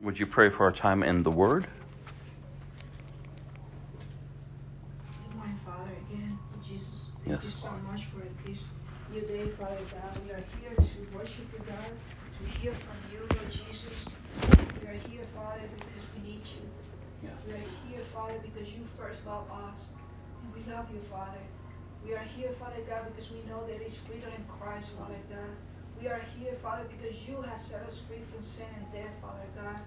Would you pray for our time in the Word? Morning, Father, again, Jesus. Thank Yes. you so much for this new day, Father God. We are here to worship you, God, to hear from you, Lord Jesus. We are here, Father, because we need you. We are here, Father, because you first love us. And we love you, Father. We are here, Father God, because we know there is freedom in Christ, Father God. We are here, Father, because you have set us free from sin and death, Father God.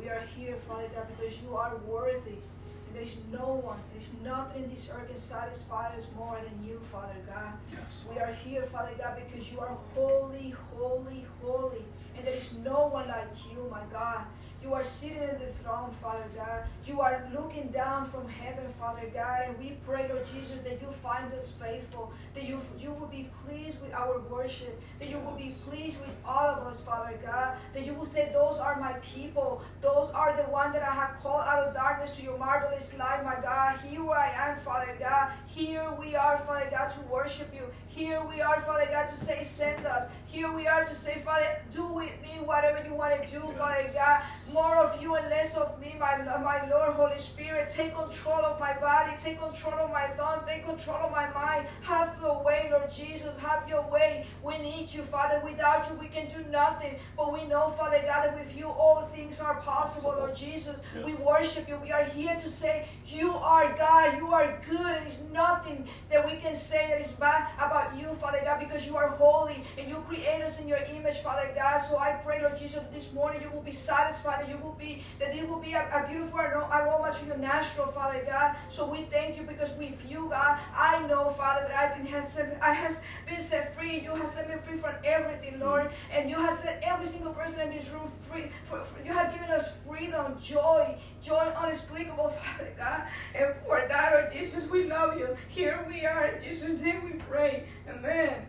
We are here, Father God, because you are worthy. And there is no one, there is nothing in this earth can satisfy us more than you, Father God. Yes. We are here, Father God, because you are holy, holy, holy. And there is no one like you, my God. You are sitting in the throne, Father God. You are looking down from heaven, Father God. And we pray, Lord Jesus, that you find us faithful, that you, you will be pleased with our worship, that you will be pleased with all of us, Father God, that you will say, Those are my people. Those are the one that I have called out of darkness to your marvelous light, my God. Here I am, Father God. Here we are, Father God, to worship you. Here we are, Father God, to say, Send us. Here we are to say, Father, do with me whatever you want to do, Father God. More of you and less of me, my, my Lord, Holy Spirit. Take control of my body. Take control of my thought. Take control of my mind. Have your way, Lord Jesus. Have your way. We need you, Father. Without you, we can do nothing. But we know, Father God, that with you, all things are possible, Lord Jesus. We worship you. We are here to say, You are God. You are good. And it's nothing that we can say that is bad about you, Father God, because you are holy and you create us in your image, Father God. So I pray, Lord Jesus, this morning you will be satisfied, that you will be, that it will be a, a beautiful aroma to your nostril, Father God. So we thank you because with you, God, I know, Father, that I've been has I has been set free. You have set me free from everything, Lord, and you have set every single person in this room free. For, for- you have given us freedom, joy, joy unspeakable, Father God. And for that, Lord Jesus, we love you. Here we are. In Jesus' name we pray. Amen.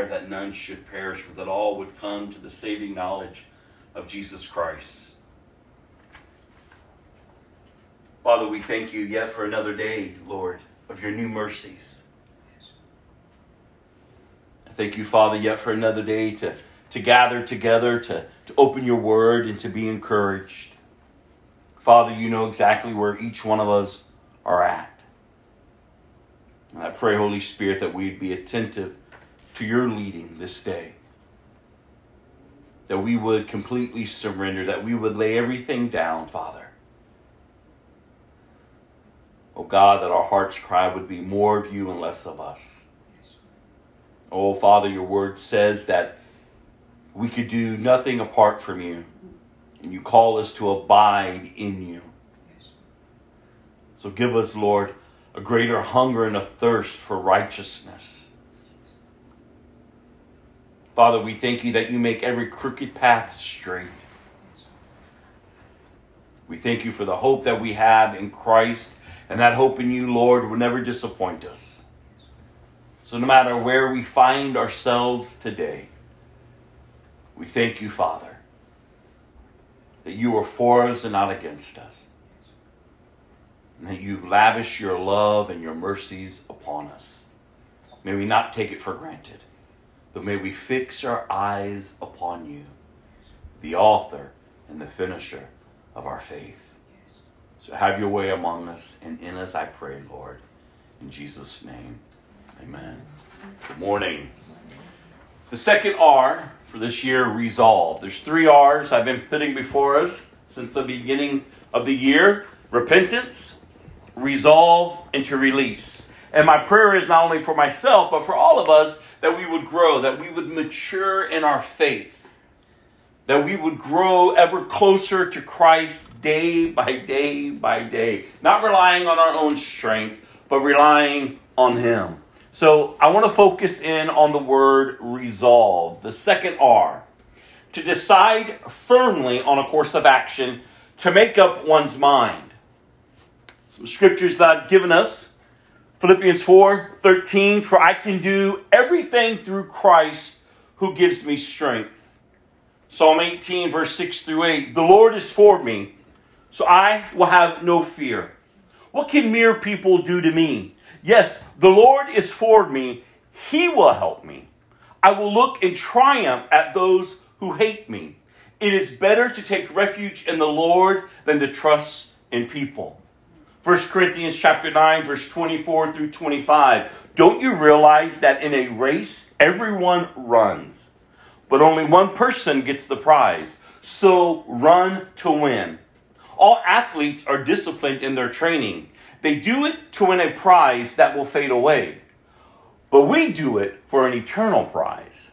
Desire that none should perish, but that all would come to the saving knowledge of Jesus Christ. Father, we thank you yet for another day, Lord, of your new mercies. I thank you, Father, yet for another day to, to gather together, to, to open your word, and to be encouraged. Father, you know exactly where each one of us are at. And I pray, Holy Spirit, that we'd be attentive to your leading this day. That we would completely surrender, that we would lay everything down, Father. Oh God, that our heart's cry would be more of you and less of us. Oh Father, your word says that we could do nothing apart from you, and you call us to abide in you. So give us, Lord, a greater hunger and a thirst for righteousness. Father, we thank you that you make every crooked path straight. We thank you for the hope that we have in Christ, and that hope in you, Lord, will never disappoint us. So, no matter where we find ourselves today, we thank you, Father, that you are for us and not against us, and that you've lavished your love and your mercies upon us. May we not take it for granted, but may we fix our eyes upon you, the author and the finisher of our faith. So have your way among us and in us, I pray, Lord. In Jesus' name, amen. Good morning. The second R for this year, resolve. There's three R's I've been putting before us since the beginning of the year repentance, resolve, and to release. And my prayer is not only for myself, but for all of us that we would grow, that we would mature in our faith that we would grow ever closer to Christ day by day by day, not relying on our own strength, but relying on Him. So I want to focus in on the word resolve, the second R, to decide firmly on a course of action to make up one's mind. Some scriptures that I've given us Philippians 4 13, for I can do everything through Christ who gives me strength. Psalm 18, verse 6 through 8 The Lord is for me, so I will have no fear. What can mere people do to me? Yes, the Lord is for me. He will help me. I will look in triumph at those who hate me. It is better to take refuge in the Lord than to trust in people. 1 Corinthians chapter 9 verse 24 through 25. Don't you realize that in a race everyone runs, but only one person gets the prize. So run to win. All athletes are disciplined in their training. They do it to win a prize that will fade away. But we do it for an eternal prize.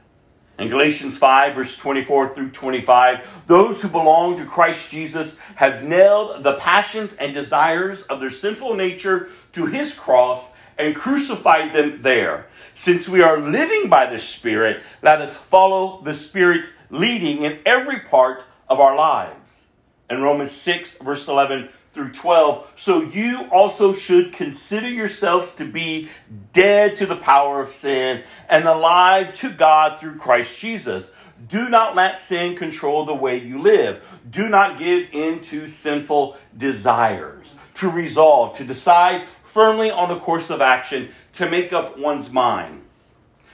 In Galatians 5, verse 24 through 25, those who belong to Christ Jesus have nailed the passions and desires of their sinful nature to his cross and crucified them there. Since we are living by the Spirit, let us follow the Spirit's leading in every part of our lives. In Romans 6, verse 11 through 12, so you also should consider yourselves to be dead to the power of sin and alive to God through Christ Jesus. Do not let sin control the way you live. Do not give in to sinful desires. To resolve, to decide firmly on the course of action to make up one's mind.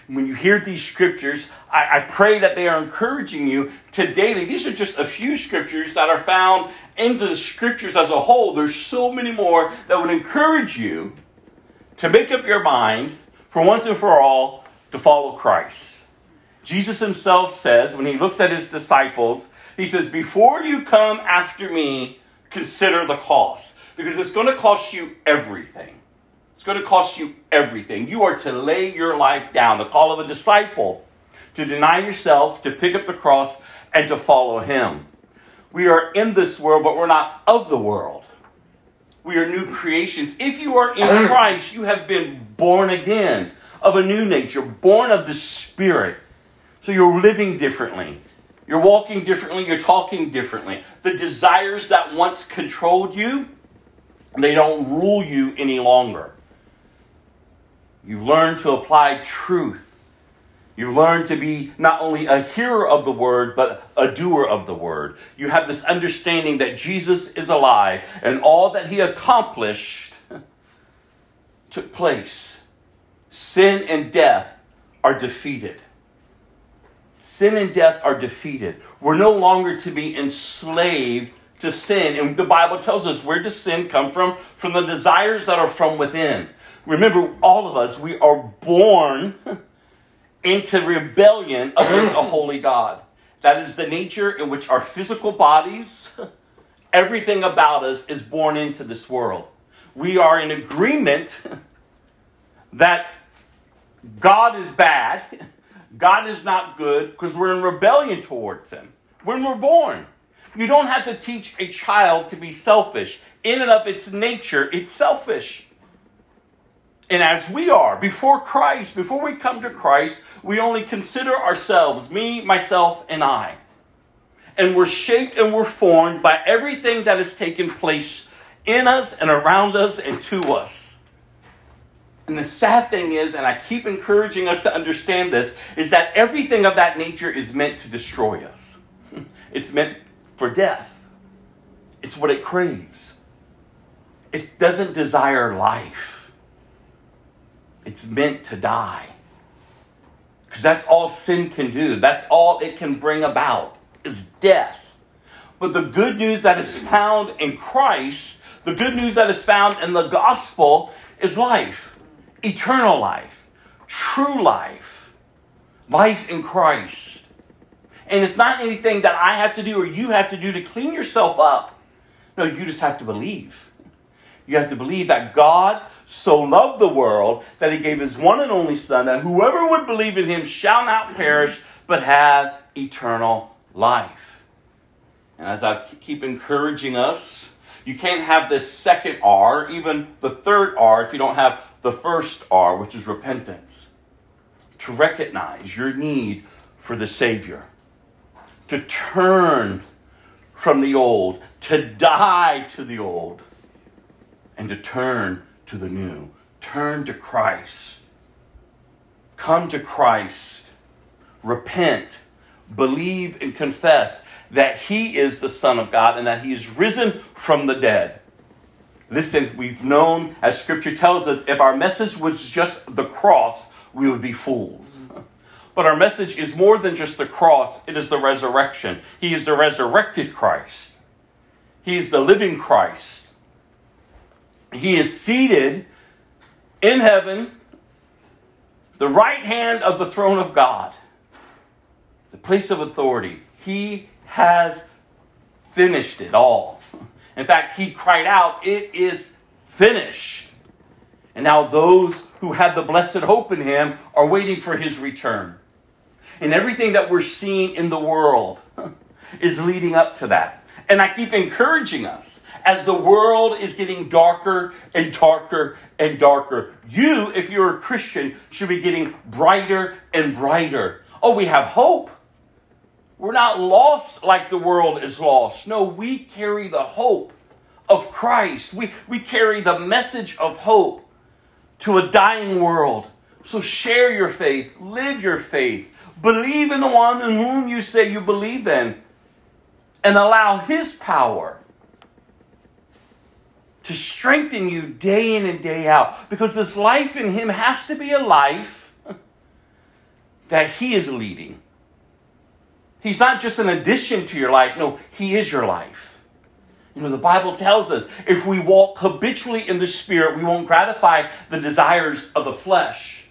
When you hear these scriptures, I, I, pray that they are encouraging you to daily. These are just a few scriptures that are found in the scriptures as a whole. There's so many more that would encourage you to make up your mind for once and for all to follow Christ. Jesus himself says, when he looks at his disciples, he says, Before you come after me, consider the cost because it's going to cost you everything. It's going to cost you everything. You are to lay your life down. The call of a disciple to deny yourself, to pick up the cross, and to follow him. We are in this world, but we're not of the world. We are new creations. If you are in Christ, you have been born again of a new nature, born of the Spirit. So you're living differently. You're walking differently. You're talking differently. The desires that once controlled you, they don't rule you any longer. You've learned to apply truth. You've learned to be not only a hearer of the word, but a doer of the word. You have this understanding that Jesus is alive and all that he accomplished took place. Sin and death are defeated. Sin and death are defeated. We're no longer to be enslaved to sin. And the Bible tells us where does sin come from? From the desires that are from within. Remember, all of us, we are born into rebellion against a holy God. That is the nature in which our physical bodies, everything about us is born into this world. We are in agreement that God is bad, God is not good, because we're in rebellion towards Him when we're born. You don't have to teach a child to be selfish. In and of its nature, it's selfish. And as we are, before Christ, before we come to Christ, we only consider ourselves, me, myself, and I. And we're shaped and we're formed by everything that has taken place in us and around us and to us. And the sad thing is, and I keep encouraging us to understand this, is that everything of that nature is meant to destroy us. It's meant for death. It's what it craves. It doesn't desire life. It's meant to die. Because that's all sin can do. That's all it can bring about is death. But the good news that is found in Christ, the good news that is found in the gospel is life, eternal life, true life, life in Christ. And it's not anything that I have to do or you have to do to clean yourself up. No, you just have to believe. You have to believe that God so loved the world that he gave his one and only Son, that whoever would believe in him shall not perish, but have eternal life. And as I keep encouraging us, you can't have this second R, even the third R, if you don't have the first R, which is repentance. To recognize your need for the Savior, to turn from the old, to die to the old, and to turn to the new. Turn to Christ. Come to Christ. Repent. Believe and confess that He is the Son of God and that He is risen from the dead. Listen, we've known, as Scripture tells us, if our message was just the cross, we would be fools. But our message is more than just the cross, it is the resurrection. He is the resurrected Christ, He is the living Christ. He is seated in heaven, the right hand of the throne of God, the place of authority. He has finished it all. In fact, he cried out, It is finished. And now those who had the blessed hope in him are waiting for his return. And everything that we're seeing in the world is leading up to that. And I keep encouraging us as the world is getting darker and darker and darker. You, if you're a Christian, should be getting brighter and brighter. Oh, we have hope. We're not lost like the world is lost. No, we carry the hope of Christ. We, we carry the message of hope to a dying world. So share your faith, live your faith, believe in the one in whom you say you believe in, and allow His power to strengthen you day in and day out. Because this life in Him has to be a life that He is leading. He's not just an addition to your life, no, He is your life. You know, the Bible tells us if we walk habitually in the Spirit, we won't gratify the desires of the flesh.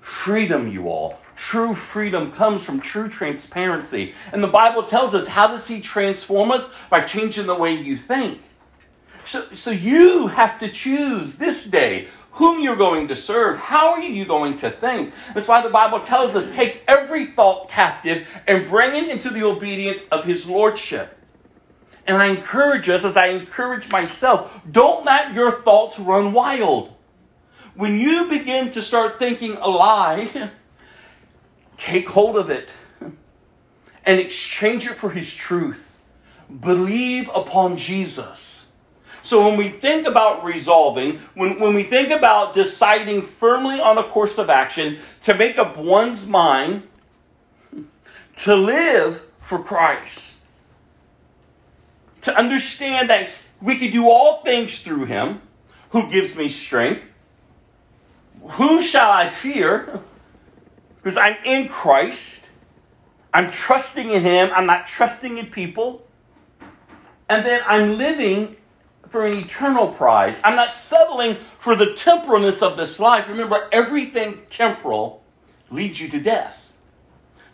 Freedom, you all. True freedom comes from true transparency. And the Bible tells us how does He transform us? By changing the way you think. So, so you have to choose this day whom you're going to serve. How are you going to think? That's why the Bible tells us take every thought captive and bring it into the obedience of His Lordship. And I encourage us, as I encourage myself, don't let your thoughts run wild. When you begin to start thinking a lie, take hold of it and exchange it for his truth. Believe upon Jesus. So when we think about resolving, when, when we think about deciding firmly on a course of action to make up one's mind to live for Christ, to understand that we can do all things through him who gives me strength, who shall I fear? Because I'm in Christ. I'm trusting in Him. I'm not trusting in people. And then I'm living for an eternal prize. I'm not settling for the temporalness of this life. Remember, everything temporal leads you to death.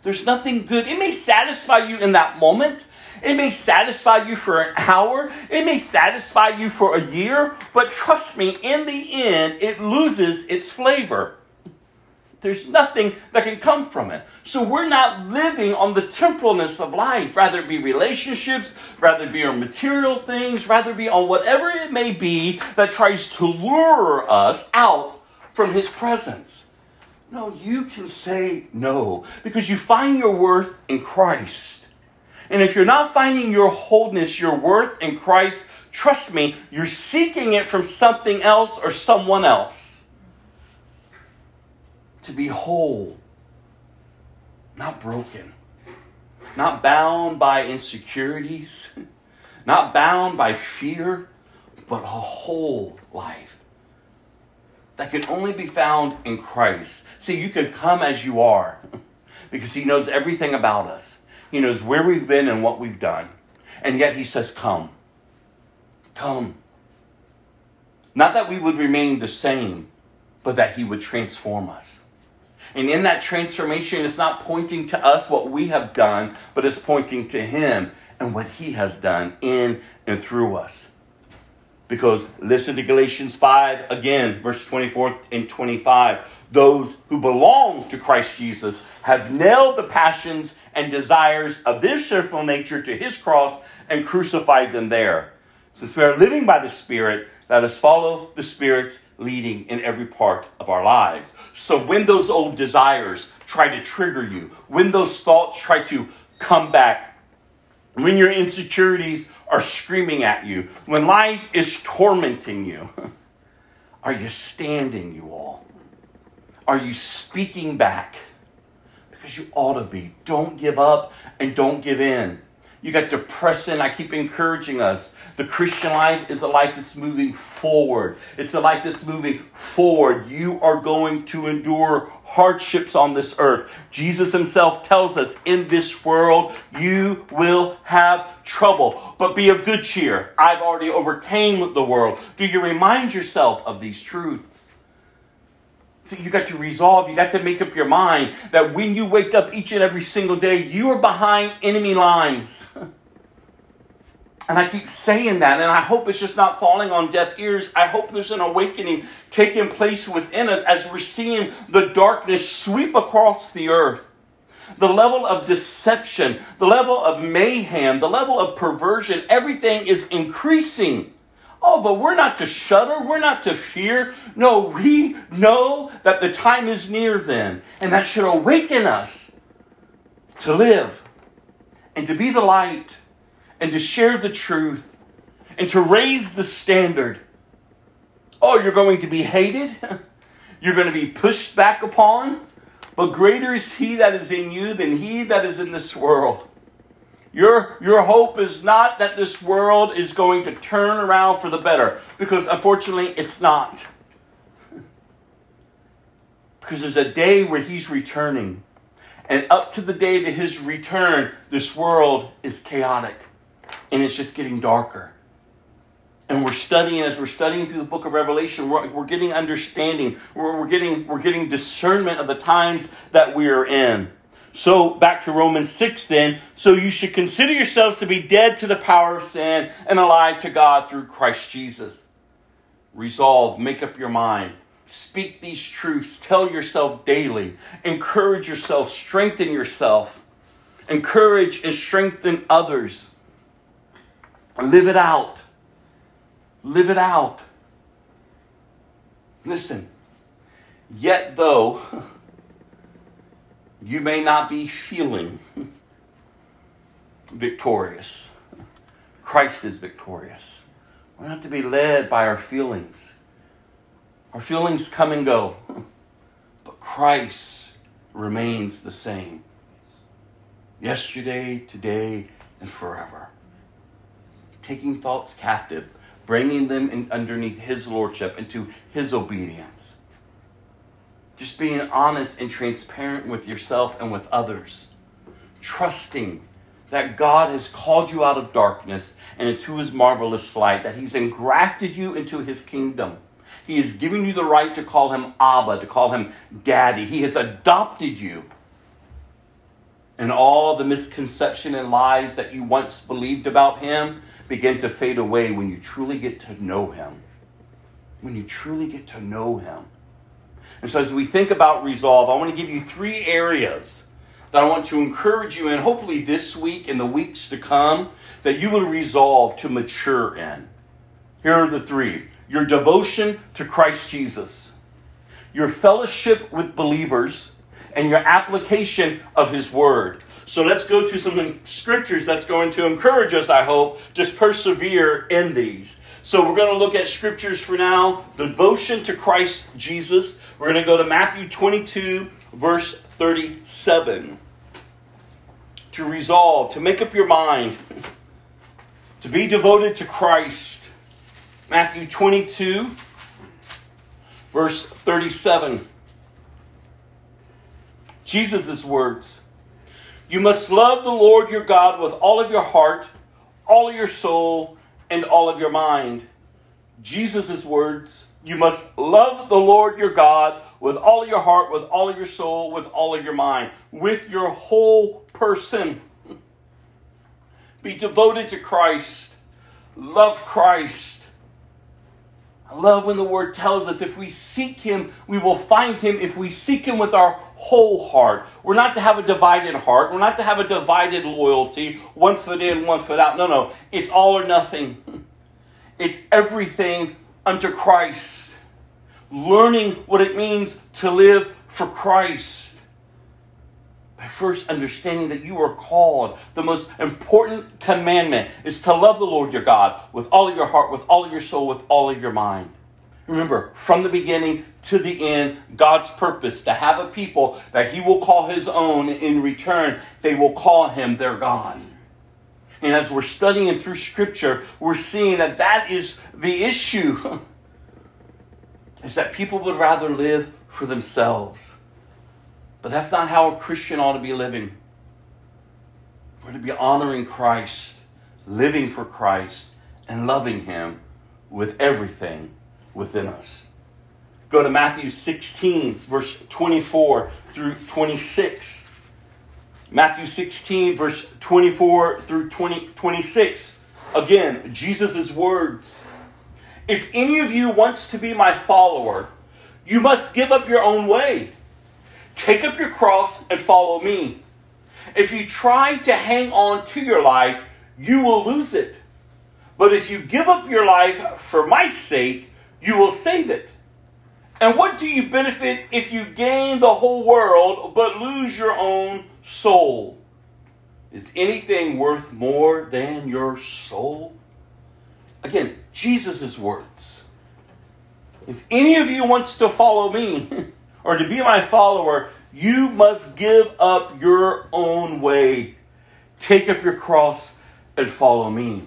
There's nothing good. It may satisfy you in that moment. It may satisfy you for an hour. It may satisfy you for a year. But trust me, in the end, it loses its flavor. There's nothing that can come from it. So we're not living on the temporalness of life, rather it be relationships, rather be on material things, rather be on whatever it may be that tries to lure us out from his presence. No, you can say no because you find your worth in Christ. And if you're not finding your wholeness, your worth in Christ, trust me, you're seeking it from something else or someone else to be whole, not broken, not bound by insecurities, not bound by fear, but a whole life that can only be found in Christ. See, you can come as you are because He knows everything about us. He knows where we've been and what we've done. And yet He says, Come. Come. Not that we would remain the same, but that He would transform us. And in that transformation, it's not pointing to us what we have done, but it's pointing to Him and what He has done in and through us. Because listen to Galatians 5 again, verse 24 and 25. Those who belong to Christ Jesus have nailed the passions and desires of their sinful nature to his cross and crucified them there. Since we are living by the Spirit, let us follow the Spirit's leading in every part of our lives. So when those old desires try to trigger you, when those thoughts try to come back, when your insecurities are screaming at you, when life is tormenting you, are you standing, you all? Are you speaking back? Because you ought to be. Don't give up and don't give in. You got to press in. I keep encouraging us. The Christian life is a life that's moving forward. It's a life that's moving forward. You are going to endure hardships on this earth. Jesus himself tells us in this world you will have trouble, but be of good cheer. I've already overcame the world. Do you remind yourself of these truths? See, you got to resolve, you got to make up your mind that when you wake up each and every single day, you are behind enemy lines. And I keep saying that, and I hope it's just not falling on deaf ears. I hope there's an awakening taking place within us as we're seeing the darkness sweep across the earth. The level of deception, the level of mayhem, the level of perversion, everything is increasing. Oh, but we're not to shudder. We're not to fear. No, we know that the time is near then. And that should awaken us to live and to be the light and to share the truth and to raise the standard. Oh, you're going to be hated. You're going to be pushed back upon. But greater is he that is in you than he that is in this world. Your, your hope is not that this world is going to turn around for the better, because unfortunately it's not. Because there's a day where he's returning. And up to the day to his return, this world is chaotic. And it's just getting darker. And we're studying, as we're studying through the book of Revelation, we're, we're getting understanding, we're, we're, getting, we're getting discernment of the times that we are in. So, back to Romans 6 then. So, you should consider yourselves to be dead to the power of sin and alive to God through Christ Jesus. Resolve, make up your mind. Speak these truths. Tell yourself daily. Encourage yourself. Strengthen yourself. Encourage and strengthen others. Live it out. Live it out. Listen, yet though You may not be feeling victorious. Christ is victorious. We're not to be led by our feelings. Our feelings come and go, but Christ remains the same. Yesterday, today, and forever. Taking thoughts captive, bringing them underneath His lordship, into His obedience. Just being honest and transparent with yourself and with others. Trusting that God has called you out of darkness and into his marvelous light, that he's engrafted you into his kingdom. He has given you the right to call him Abba, to call him Daddy. He has adopted you. And all the misconception and lies that you once believed about him begin to fade away when you truly get to know him. When you truly get to know him. And so, as we think about resolve, I want to give you three areas that I want to encourage you in, hopefully this week and the weeks to come, that you will resolve to mature in. Here are the three your devotion to Christ Jesus, your fellowship with believers, and your application of His Word. So let's go to some scriptures that's going to encourage us, I hope, just persevere in these. So we're going to look at scriptures for now. Devotion to Christ Jesus. We're going to go to Matthew 22, verse 37 to resolve, to make up your mind, to be devoted to Christ. Matthew 22, verse 37. Jesus' words You must love the Lord your God with all of your heart, all of your soul, and all of your mind. Jesus' words You must love the Lord your God with all your heart, with all of your soul, with all of your mind, with your whole person. Be devoted to Christ. Love Christ. I love when the word tells us if we seek him, we will find him if we seek him with our whole heart. We're not to have a divided heart. We're not to have a divided loyalty, one foot in, one foot out. No, no. It's all or nothing. It's everything unto Christ. Learning what it means to live for Christ by first understanding that you are called. The most important commandment is to love the Lord your God with all of your heart, with all of your soul, with all of your mind. Remember, from the beginning to the end, God's purpose to have a people that He will call His own. In return, they will call Him their God. And as we're studying through Scripture, we're seeing that that is the issue. is that people would rather live for themselves but that's not how a Christian ought to be living. We're to be honoring Christ, living for Christ, and loving Him with everything within us. Go to Matthew 16, verse 24 through 26. Matthew 16, verse 24 through 20, 26. Again, Jesus' words. If any of you wants to be my follower, you must give up your own way Take up your cross and follow me. If you try to hang on to your life, you will lose it. But if you give up your life for my sake, you will save it. And what do you benefit if you gain the whole world but lose your own soul? Is anything worth more than your soul? Again, Jesus' words. If any of you wants to follow me, or to be my follower, you must give up your own way. Take up your cross and follow me.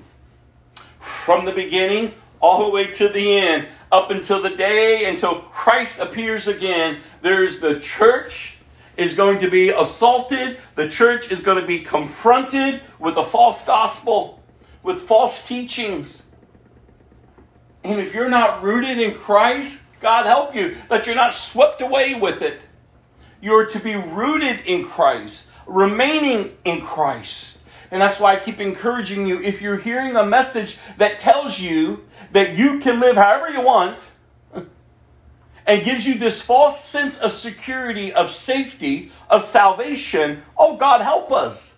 From the beginning all the way to the end, up until the day until Christ appears again, there's the church is going to be assaulted. The church is going to be confronted with a false gospel, with false teachings. And if you're not rooted in Christ, God help you that you're not swept away with it. You're to be rooted in Christ, remaining in Christ. And that's why I keep encouraging you if you're hearing a message that tells you that you can live however you want and gives you this false sense of security, of safety, of salvation, oh God, help us.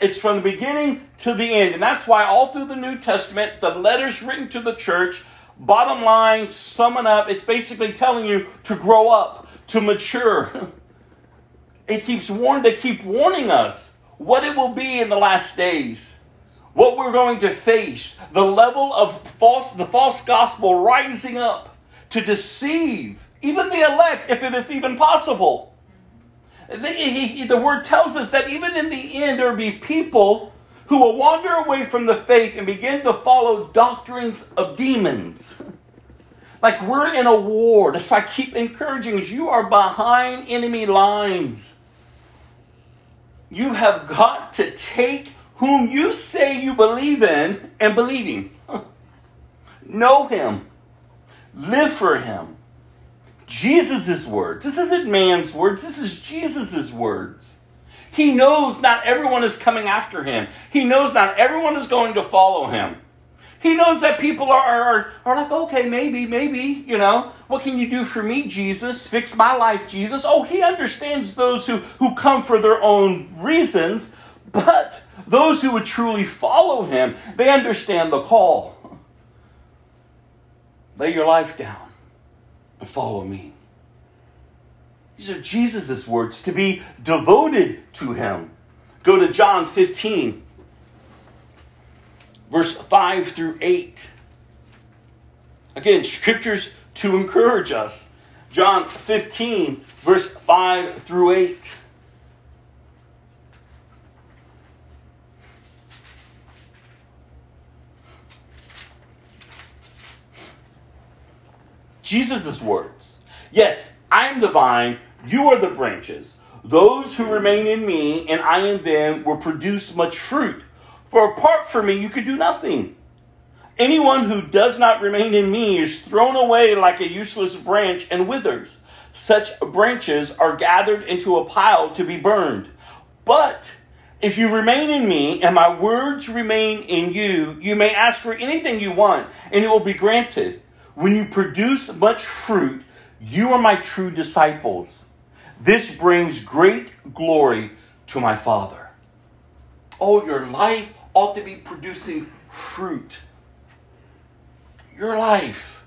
It's from the beginning to the end. And that's why all through the New Testament, the letters written to the church Bottom line, summing up, it's basically telling you to grow up, to mature. it keeps warning, they keep warning us what it will be in the last days, what we're going to face, the level of false, the false gospel rising up to deceive even the elect, if it is even possible. The, he, he, the word tells us that even in the end, there will be people who will wander away from the faith and begin to follow doctrines of demons. Like we're in a war. That's why I keep encouraging. You are behind enemy lines. You have got to take whom you say you believe in and believe him. know him. Live for him. Jesus' words. This isn't man's words. This is Jesus' words. He knows not everyone is coming after him. He knows not everyone is going to follow him. He knows that people are, are, are like, okay, maybe, maybe, you know, what can you do for me, Jesus? Fix my life, Jesus. Oh, he understands those who, who come for their own reasons, but those who would truly follow him, they understand the call. Lay your life down and follow me. These are Jesus' words to be devoted to him. Go to John 15 verse 5 through 8. Again, scriptures to encourage us. John 15, verse 5 through 8. Jesus' words. Yes, I am the vine, you are the branches. Those who remain in me and I in them will produce much fruit. For apart from me, you could do nothing. Anyone who does not remain in me is thrown away like a useless branch and withers. Such branches are gathered into a pile to be burned. But if you remain in me and my words remain in you, you may ask for anything you want and it will be granted. When you produce much fruit, you are my true disciples. This brings great glory to my Father. Oh, your life ought to be producing fruit. Your life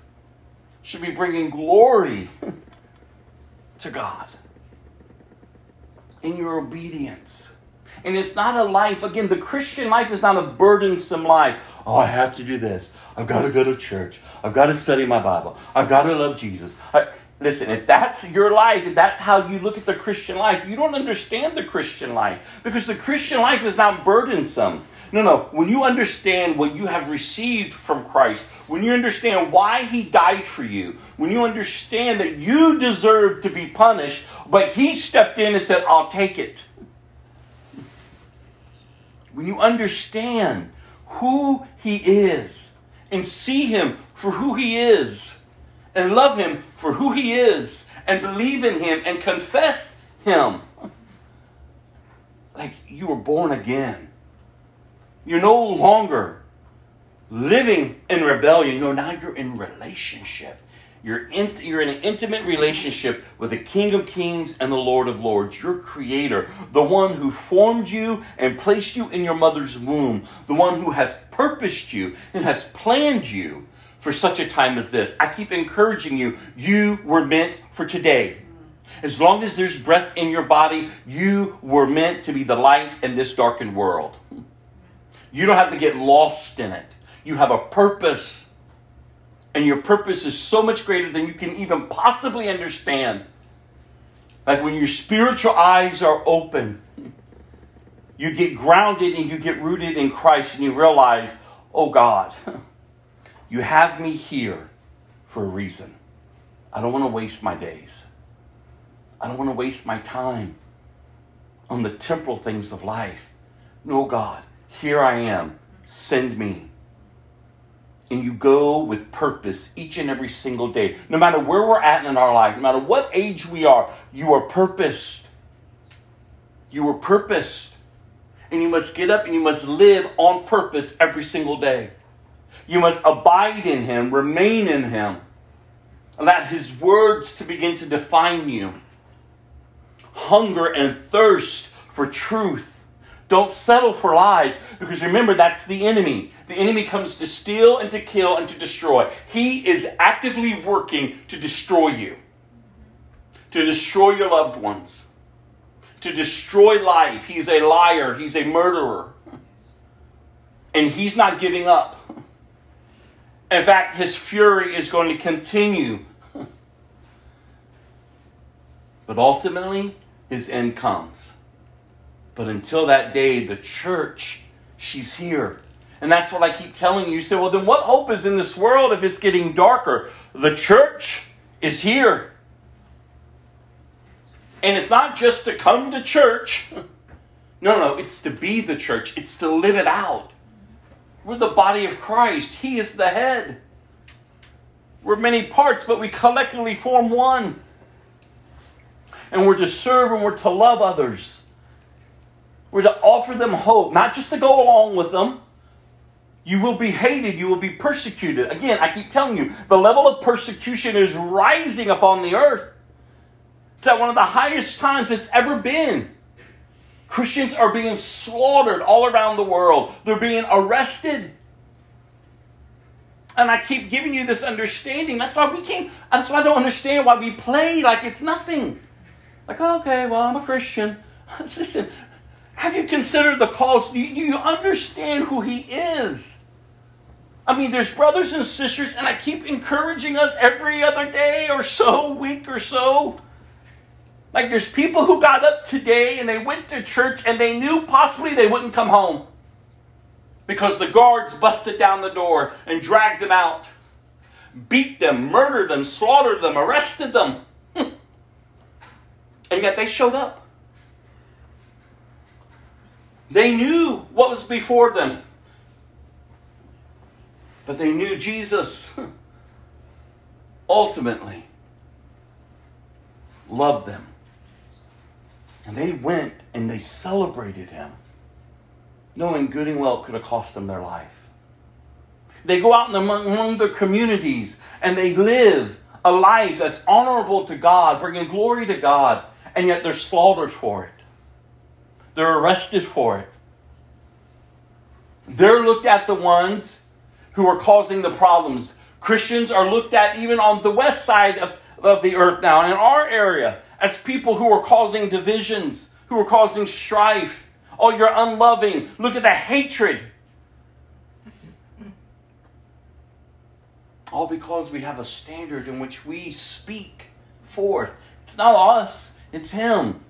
should be bringing glory to God in your obedience. And it's not a life, again, the Christian life is not a burdensome life. Oh, I have to do this. I've got to go to church. I've got to study my Bible. I've got to love Jesus. I, listen, if that's your life, if that's how you look at the Christian life, you don't understand the Christian life because the Christian life is not burdensome. No, no. When you understand what you have received from Christ, when you understand why He died for you, when you understand that you deserve to be punished, but He stepped in and said, I'll take it. When you understand who He is and see Him for who He is and love Him for who He is and believe in Him and confess Him, like you were born again you're no longer living in rebellion. No, now you're in relationship. You're in, you're in an intimate relationship with the King of Kings and the Lord of Lords, your Creator, the one who formed you and placed you in your mother's womb, the one who has purposed you and has planned you for such a time as this. I keep encouraging you, you were meant for today. As long as there's breath in your body, you were meant to be the light in this darkened world. You don't have to get lost in it. You have a purpose. And your purpose is so much greater than you can even possibly understand. Like when your spiritual eyes are open, you get grounded and you get rooted in Christ and you realize, oh God, you have me here for a reason. I don't want to waste my days. I don't want to waste my time on the temporal things of life. No, God, here I am, send me. And you go with purpose each and every single day. No matter where we're at in our life, no matter what age we are, you are purposed. You are purposed. And you must get up and you must live on purpose every single day. You must abide in Him, remain in Him. Allow His words to begin to define you. Hunger and thirst for truth don't settle for lies because remember, that's the enemy. The enemy comes to steal and to kill and to destroy. He is actively working to destroy you, to destroy your loved ones, to destroy life. He's a liar, he's a murderer. And he's not giving up. In fact, his fury is going to continue. But ultimately, his end comes. But until that day, the church, she's here. And that's what I keep telling you. You say, well, then what hope is in this world if it's getting darker? The church is here. And it's not just to come to church. No, no, it's to be the church. It's to live it out. We're the body of Christ. He is the head. We're many parts, but we collectively form one. And we're to serve and we're to love others. We're to offer them hope, not just to go along with them. You will be hated, you will be persecuted. Again, I keep telling you, the level of persecution is rising upon the earth. It's at one of the highest times it's ever been. Christians are being slaughtered all around the world. They're being arrested. And I keep giving you this understanding. That's why we can't, that's why I don't understand why we play like it's nothing. Like, okay, well, I'm a Christian. Listen, have you considered the cost? Do you, understand who he is? I mean, there's brothers and sisters, and I keep encouraging us every other day or so, week or so like there's people who got up today and they went to church and they knew possibly they wouldn't come home because the guards busted down the door and dragged them out, beat them, murdered them, slaughtered them, arrested them. Hmm. and yet they showed up. They knew what was before them. But they knew Jesus ultimately loved them. And they went and they celebrated him, knowing good and well could have cost them their life. They go out among, among their communities and they live a life that's honorable to God, bringing glory to God, and yet they're slaughtered for it. They're arrested for it. They're looked at the ones who are causing the problems. Christians are looked at even on the west side of, of the earth now, in our area, as people who are causing divisions, who are causing strife. Oh, you're unloving. Look at the hatred. All because we have a standard in which we speak forth. It's not us, it's Him.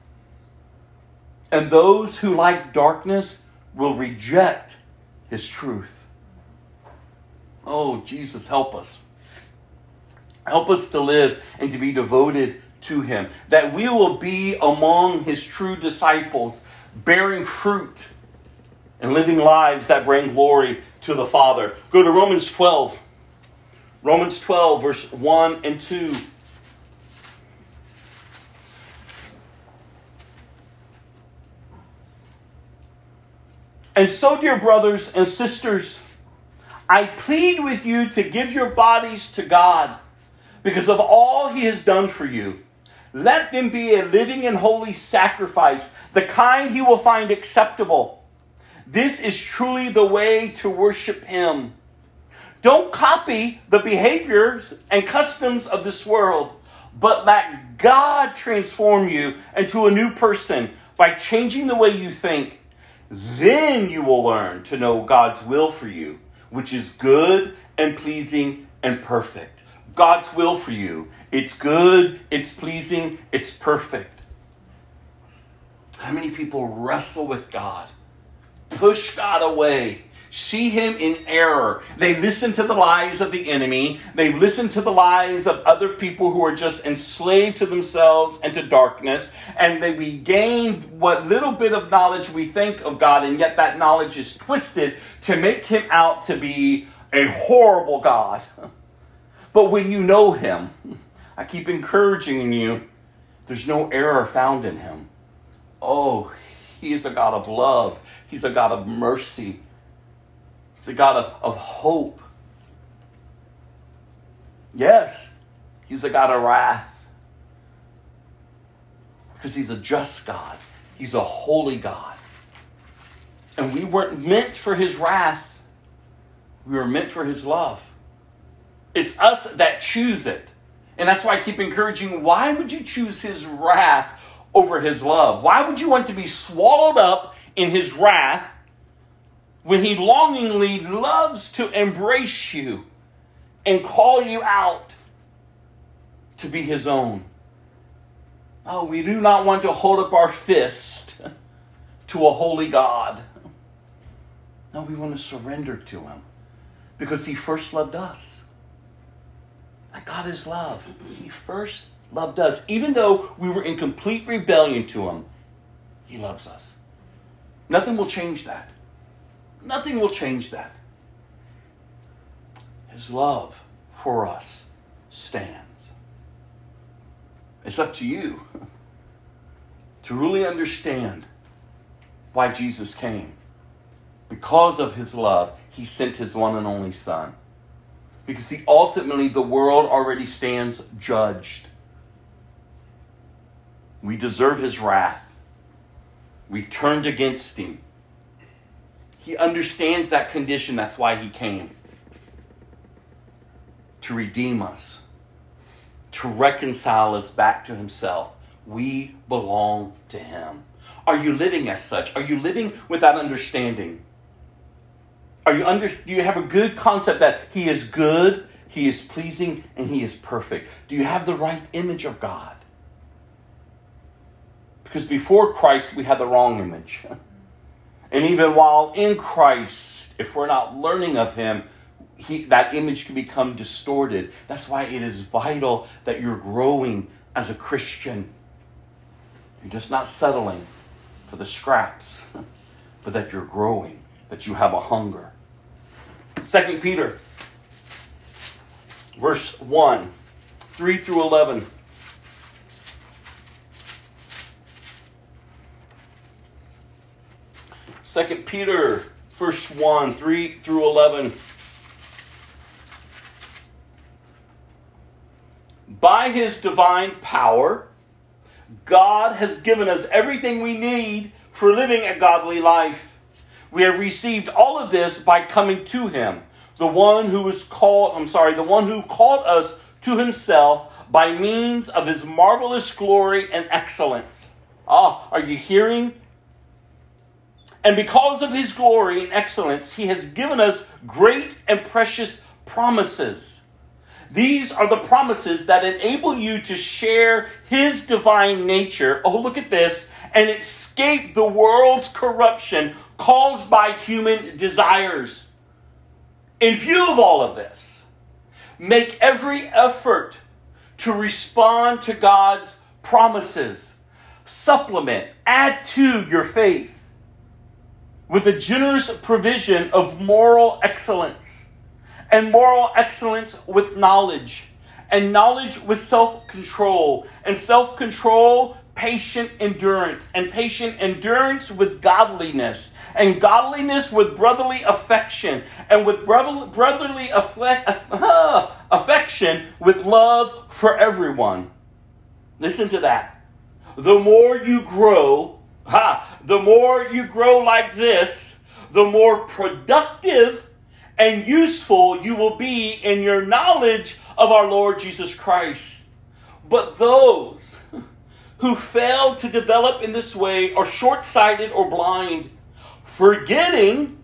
And those who like darkness will reject His truth. Oh, Jesus, help us. Help us to live and to be devoted to him, that we will be among his true disciples, bearing fruit and living lives that bring glory to the Father. Go to Romans 12. Romans 12, verse 1 and 2. And so, dear brothers and sisters, I plead with you to give your bodies to God because of all he has done for you. Let them be a living and holy sacrifice, the kind he will find acceptable. This is truly the way to worship him. Don't copy the behaviors and customs of this world, but let God transform you into a new person by changing the way you think. Then you will learn to know God's will for you, which is good and pleasing and perfect. God's will for you. It's good, it's pleasing, it's perfect. How many people wrestle with God, push God away, see Him in error? They listen to the lies of the enemy, they listen to the lies of other people who are just enslaved to themselves and to darkness, and they we gain what little bit of knowledge we think of God, and yet that knowledge is twisted to make Him out to be a horrible God. But when you know Him, I keep encouraging you, there's no error found in Him. Oh, He is a God of love, He's a God of mercy, He's a God of, of hope. Yes, He's a God of wrath. Because He's a just God, He's a holy God. And we weren't meant for His wrath, we were meant for His love. It's us that choose it. And that's why I keep encouraging why would you choose his wrath over his love? Why would you want to be swallowed up in his wrath when he longingly loves to embrace you and call you out to be his own? Oh, we do not want to hold up our fist to a holy God. No, we want to surrender to him because he first loved us. That God is love. He first loved us. Even though we were in complete rebellion to him, he loves us. Nothing will change that. Nothing will change that. His love for us stands. It's up to you to really understand why Jesus came. Because of his love, he sent his one and only Son. Because he ultimately, the world already stands judged. We deserve his wrath. We've turned against him. He understands that condition. That's why he came to redeem us, to reconcile us back to himself. We belong to him. Are you living as such? Are you living with that understanding? Are you under do you have a good concept that he is good, he is pleasing, and he is perfect? Do you have the right image of God? Because before Christ we had the wrong image. And even while in Christ, if we're not learning of him, he, that image can become distorted. That's why it is vital that you're growing as a Christian. You're just not settling for the scraps, but that you're growing, that you have a hunger. Second Peter, verse 1, 3 through 11. Second Peter, verse 1, 3 through 11. By his divine power, God has given us everything we need for living a godly life. We have received all of this by coming to him, the one who was called, I'm sorry, the one who called us to himself by means of his marvelous glory and excellence. Ah, are you hearing? And because of his glory and excellence, he has given us great and precious promises. These are the promises that enable you to share his divine nature. Oh, look at this. And escape the world's corruption caused by human desires. In view of all of this, make every effort to respond to God's promises. Supplement, add to your faith with a generous provision of moral excellence, and moral excellence with knowledge, and knowledge with self control, and self control patient endurance, and patient endurance with godliness, and godliness with brotherly affection, and with brotherly affection with love for everyone. Listen to that. The more you grow, ha, the more you grow like this, the more productive and useful you will be in your knowledge of our Lord Jesus Christ. But those who fail to develop in this way are short sighted or blind, forgetting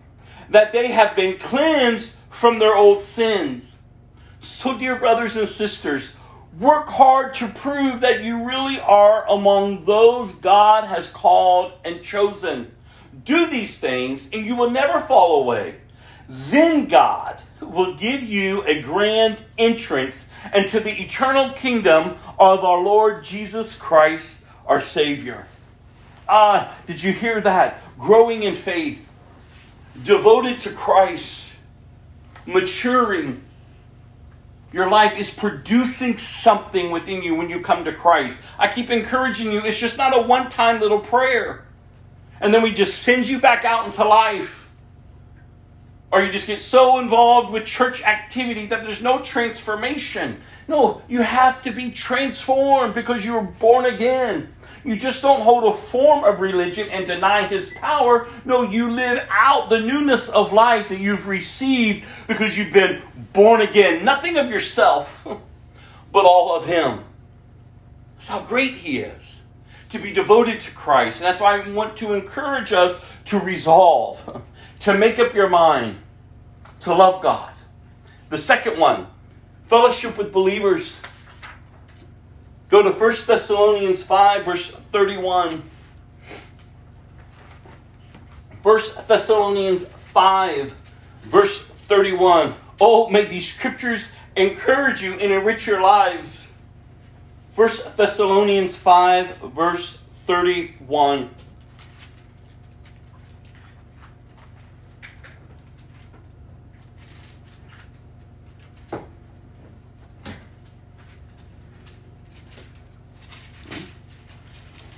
that they have been cleansed from their old sins. So, dear brothers and sisters, work hard to prove that you really are among those God has called and chosen. Do these things, and you will never fall away. Then God will give you a grand entrance into the eternal kingdom of our Lord Jesus Christ, our Savior. Ah, did you hear that? Growing in faith, devoted to Christ, maturing. Your life is producing something within you when you come to Christ. I keep encouraging you, it's just not a one time little prayer. And then we just send you back out into life or you just get so involved with church activity that there's no transformation. No, you have to be transformed because you were born again. You just don't hold a form of religion and deny his power. No, you live out the newness of life that you've received because you've been born again. Nothing of yourself, but all of him. That's how great he is. to be devoted to Christ. And that's why I want to encourage us to resolve, to make up your mind, to love God. The second one, fellowship with believers. Go to 1 Thessalonians 5, verse 31. 1 Thessalonians 5, verse 31. Oh, may these scriptures encourage you and enrich your lives. 1 Thessalonians 5, verse 31.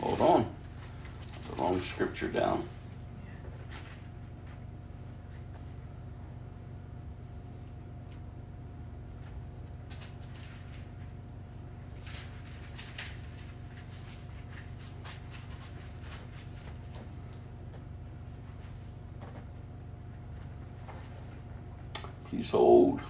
Hold on. The scripture down. Please hold.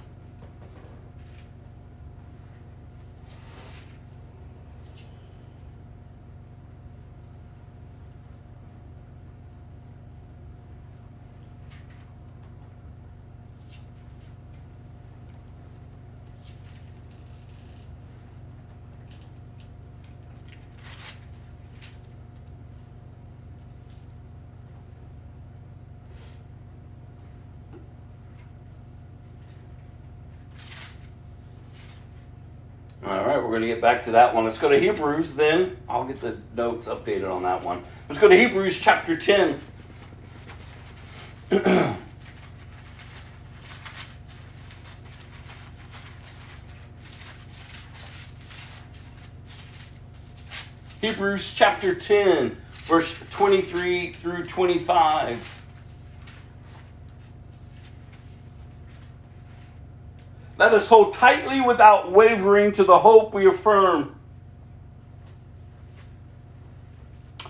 All right, we're going to get back to that one. Let's go to Hebrews then. I'll get the notes updated on that one. Let's go to Hebrews chapter 10. Hebrews chapter 10, verse 23 through 25. Let us hold tightly without wavering to the hope we affirm.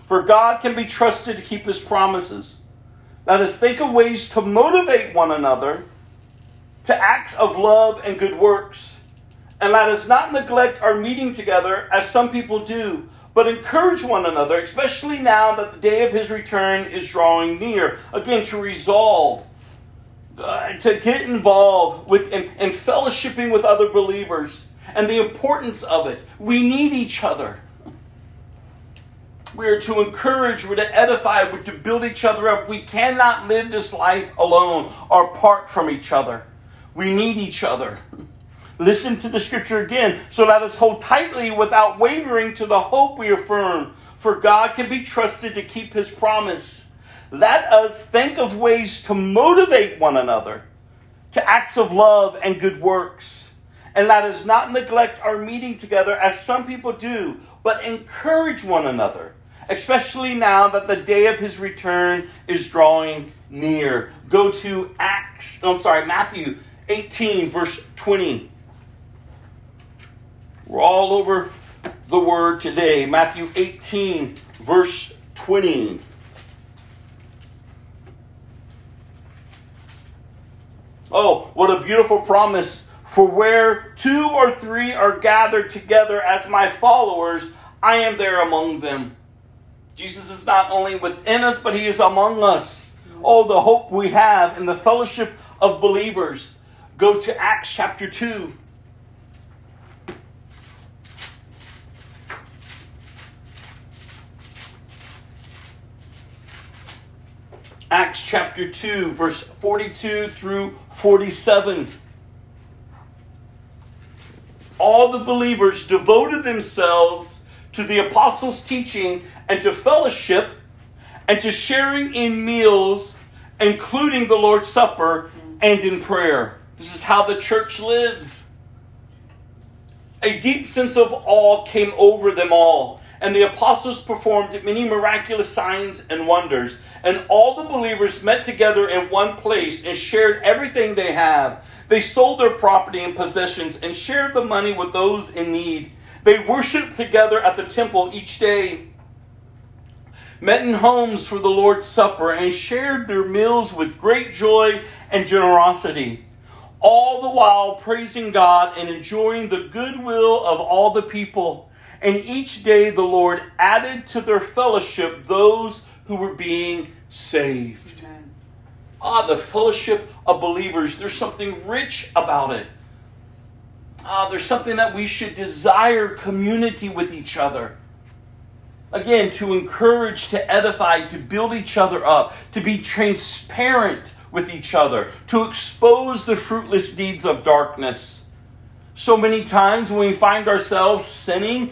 For God can be trusted to keep his promises. Let us think of ways to motivate one another to acts of love and good works. And let us not neglect our meeting together as some people do, but encourage one another, especially now that the day of his return is drawing near. Again, to resolve uh, to get involved with and, and fellowshipping with other believers and the importance of it. We need each other. We are to encourage, we're to edify, we're to build each other up. We cannot live this life alone or apart from each other. We need each other. Listen to the scripture again. So let us hold tightly without wavering to the hope we affirm, for God can be trusted to keep his promise. Let us think of ways to motivate one another to acts of love and good works. And let us not neglect our meeting together as some people do, but encourage one another, especially now that the day of his return is drawing near. Go to Acts, I'm sorry, Matthew 18, verse 20. We're all over the word today. Matthew 18, verse 20. Oh, what a beautiful promise. For where two or three are gathered together as my followers, I am there among them. Jesus is not only within us, but he is among us. Oh, the hope we have in the fellowship of believers. Go to Acts chapter 2. Acts chapter 2, verse 42 through 47. All the believers devoted themselves to the apostles' teaching and to fellowship and to sharing in meals, including the Lord's Supper and in prayer. This is how the church lives. A deep sense of awe came over them all, and the apostles performed many miraculous signs and wonders. And all the believers met together in one place and shared everything they have. They sold their property and possessions and shared the money with those in need. They worshiped together at the temple each day, met in homes for the Lord's Supper, and shared their meals with great joy and generosity. All the while praising God and enjoying the goodwill of all the people. And each day the Lord added to their fellowship those who were being saved. Amen. Ah, the fellowship of believers, there's something rich about it. Ah, there's something that we should desire community with each other. Again, to encourage, to edify, to build each other up, to be transparent with each other, to expose the fruitless deeds of darkness. So many times when we find ourselves sinning,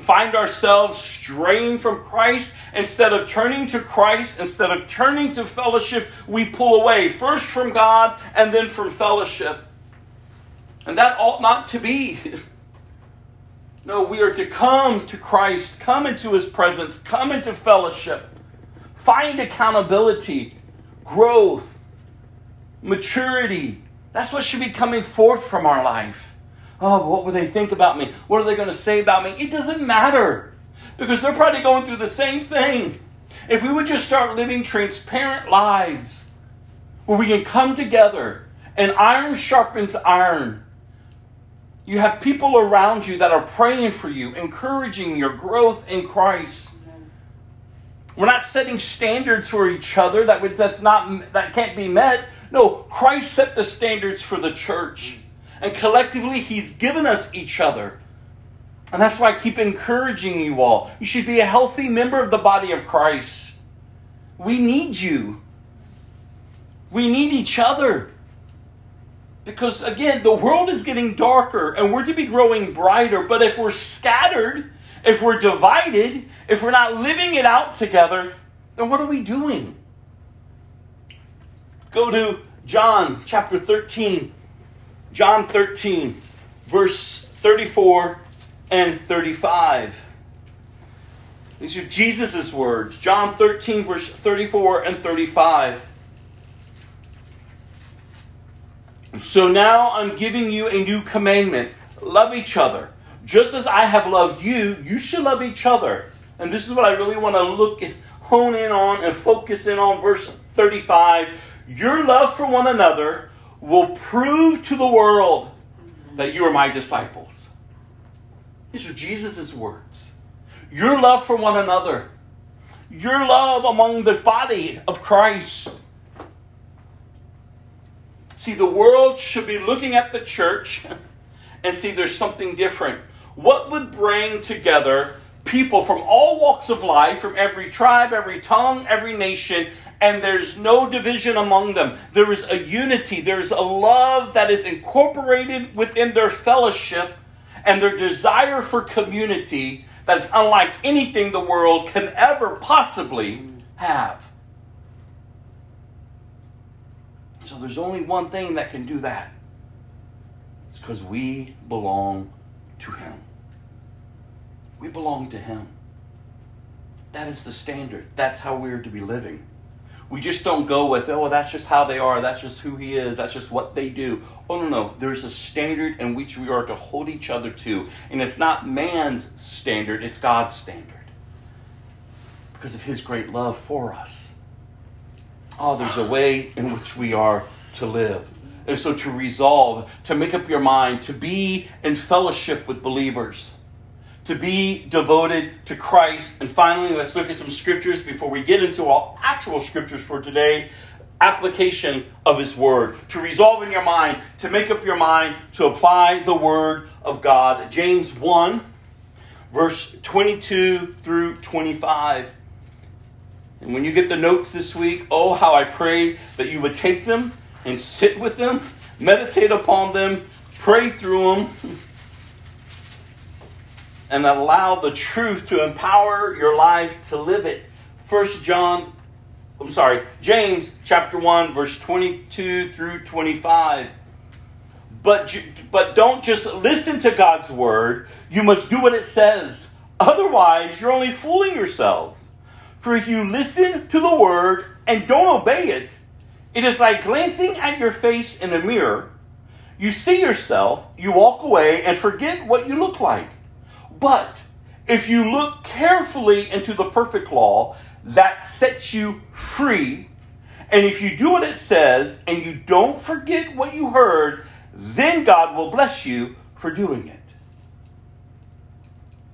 find ourselves straying from Christ, instead of turning to Christ, instead of turning to fellowship, we pull away, first from God and then from fellowship. And that ought not to be. No, we are to come to Christ, come into his presence, come into fellowship, find accountability, growth, maturity. That's what should be coming forth from our life. Oh, what will they think about me? What are they going to say about me? It doesn't matter because they're probably going through the same thing. If we would just start living transparent lives where we can come together and iron sharpens iron, you have people around you that are praying for you, encouraging your growth in Christ. We're not setting standards for each other that that's not that can't be met. No, Christ set the standards for the church. And collectively he's given us each other. And that's why I keep encouraging you all. You should be a healthy member of the body of Christ. We need you. We need each other. Because again, the world is getting darker and we're to be growing brighter. But if we're scattered, if we're divided, if we're not living it out together, then what are we doing? Go to John chapter 13. John 13, verse 34 and 35. These are Jesus' words. John 13, verse 34 and 35. So now I'm giving you a new commandment love each other. Just as I have loved you, you should love each other. And this is what I really want to look and hone in on and focus in on verse 35. Your love for one another will prove to the world that you are my disciples. These are Jesus' words. Your love for one another, your love among the body of Christ See, the world should be looking at the church and see there's something different. What would bring together people from all walks of life, from every tribe, every tongue, every nation, and there's no division among them? There is a unity, there's a love that is incorporated within their fellowship and their desire for community that's unlike anything the world can ever possibly have. So there's only one thing that can do that. It's because we belong to Him. We belong to Him. That is the standard. That's how we're to be living. We just don't go with, oh, that's just how they are. That's just who he is. That's just what they do. Oh, no, no. There's a standard in which we are to hold each other to. And it's not man's standard, it's God's standard. Because of his great love for us oh, there's a way in which we are to live. And so to resolve, to make up your mind, to be in fellowship with believers, to be devoted to Christ. And finally, let's look at some scriptures before we get into all actual scriptures for today. Application of His Word. To resolve in your mind, to make up your mind, to apply the Word of God. James 1, verse 22 through 25. And when you get the notes this week, oh, how I pray that you would take them and sit with them, meditate upon them, pray through them, and allow the truth to empower your life to live it. First John, I'm sorry, James chapter 1, verse 22 through 25. But, but don't just listen to God's word, you must do what it says. Otherwise, you're only fooling yourselves. For if you listen to the word and don't obey it, it is like glancing at your face in a mirror. You see yourself, you walk away, and forget what you look like. But if you look carefully into the perfect law that sets you free, and if you do what it says and you don't forget what you heard, then God will bless you for doing it.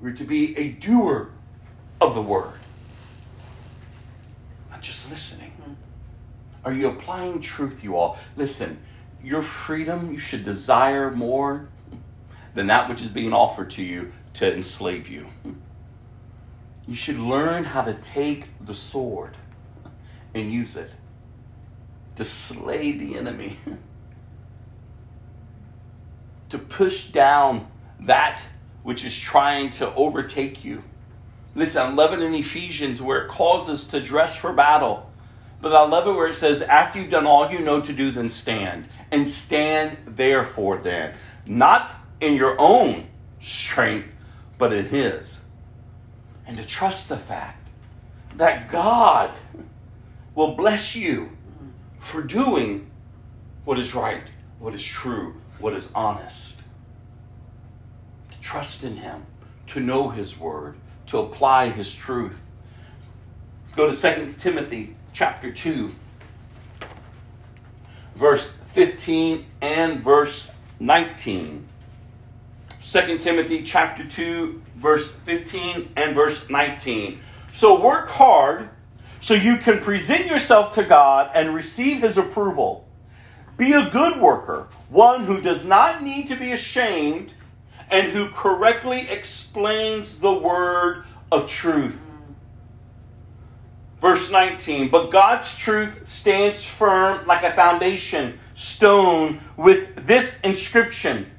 We're to be a doer of the word, not just listening. Hmm. Are you applying truth, you all? Listen, your freedom you should desire more than that which is being offered to you to enslave you. You should learn how to take the sword and use it to slay the enemy, to push down that which is trying to overtake you. Listen, I love it in Ephesians where it calls us to dress for battle. But I love it where it says, after you've done all you know to do, then stand. And stand therefore then. Not in your own strength, but in His. And to trust the fact that God will bless you for doing what is right, what is true, what is honest. To trust in Him, to know His Word, to apply His truth. Go to 2 Timothy chapter 2, verse 15 and verse 19. 2 Timothy chapter 2, verse 15 and verse 19. So work hard so you can present yourself to God and receive his approval. Be a good worker, one who does not need to be ashamed and who correctly explains the word of truth. Verse 19, but God's truth stands firm like a foundation stone with this inscription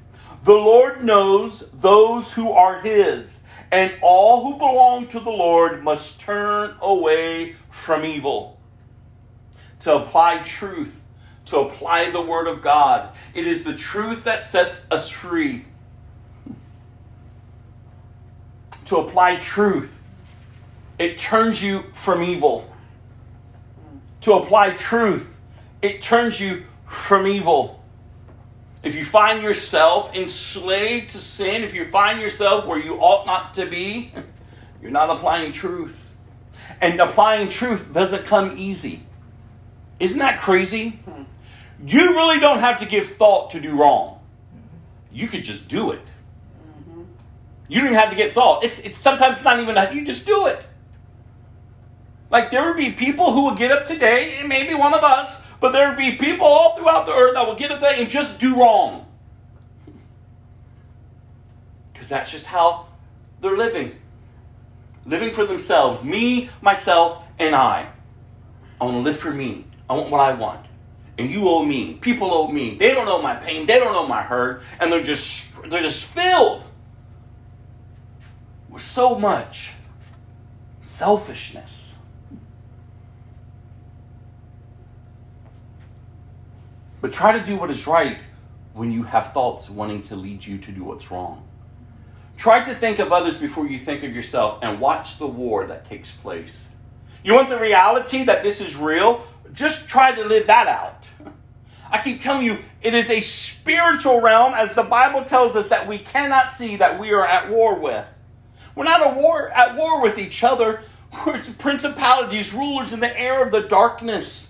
The Lord knows those who are his, and all who belong to the Lord must turn away from evil. To apply truth, to apply the word of God. It is the truth that sets us free. To apply truth it turns you from evil. To apply truth, it turns you from evil. If you find yourself enslaved to sin, if you find yourself where you ought not to be, you're not applying truth. And applying truth doesn't come easy. Isn't that crazy? Hmm. You really don't have to give thought to do wrong. You could just do it. Mm-hmm. You don't even have to get thought. It's, it's sometimes not even that. You just do it. Like there would be people who would get up today, and maybe one of us, but there would be people all throughout the earth that would get up there and just do wrong. Because that's just how they're living. Living for themselves. Me, myself, and I. I want to live for me. I want what I want. And you owe me. People owe me. They don't know my pain. They don't know my hurt. And they're just they're just filled with so much selfishness. But try to do what is right when you have thoughts wanting to lead you to do what's wrong. Try to think of others before you think of yourself and watch the war that takes place. You want the reality that this is real? Just try to live that out. I keep telling you, it is a spiritual realm, as the Bible tells us, that we cannot see that we are at war with. We're not a war, at war with each other. We're principalities, rulers in the air of the darkness.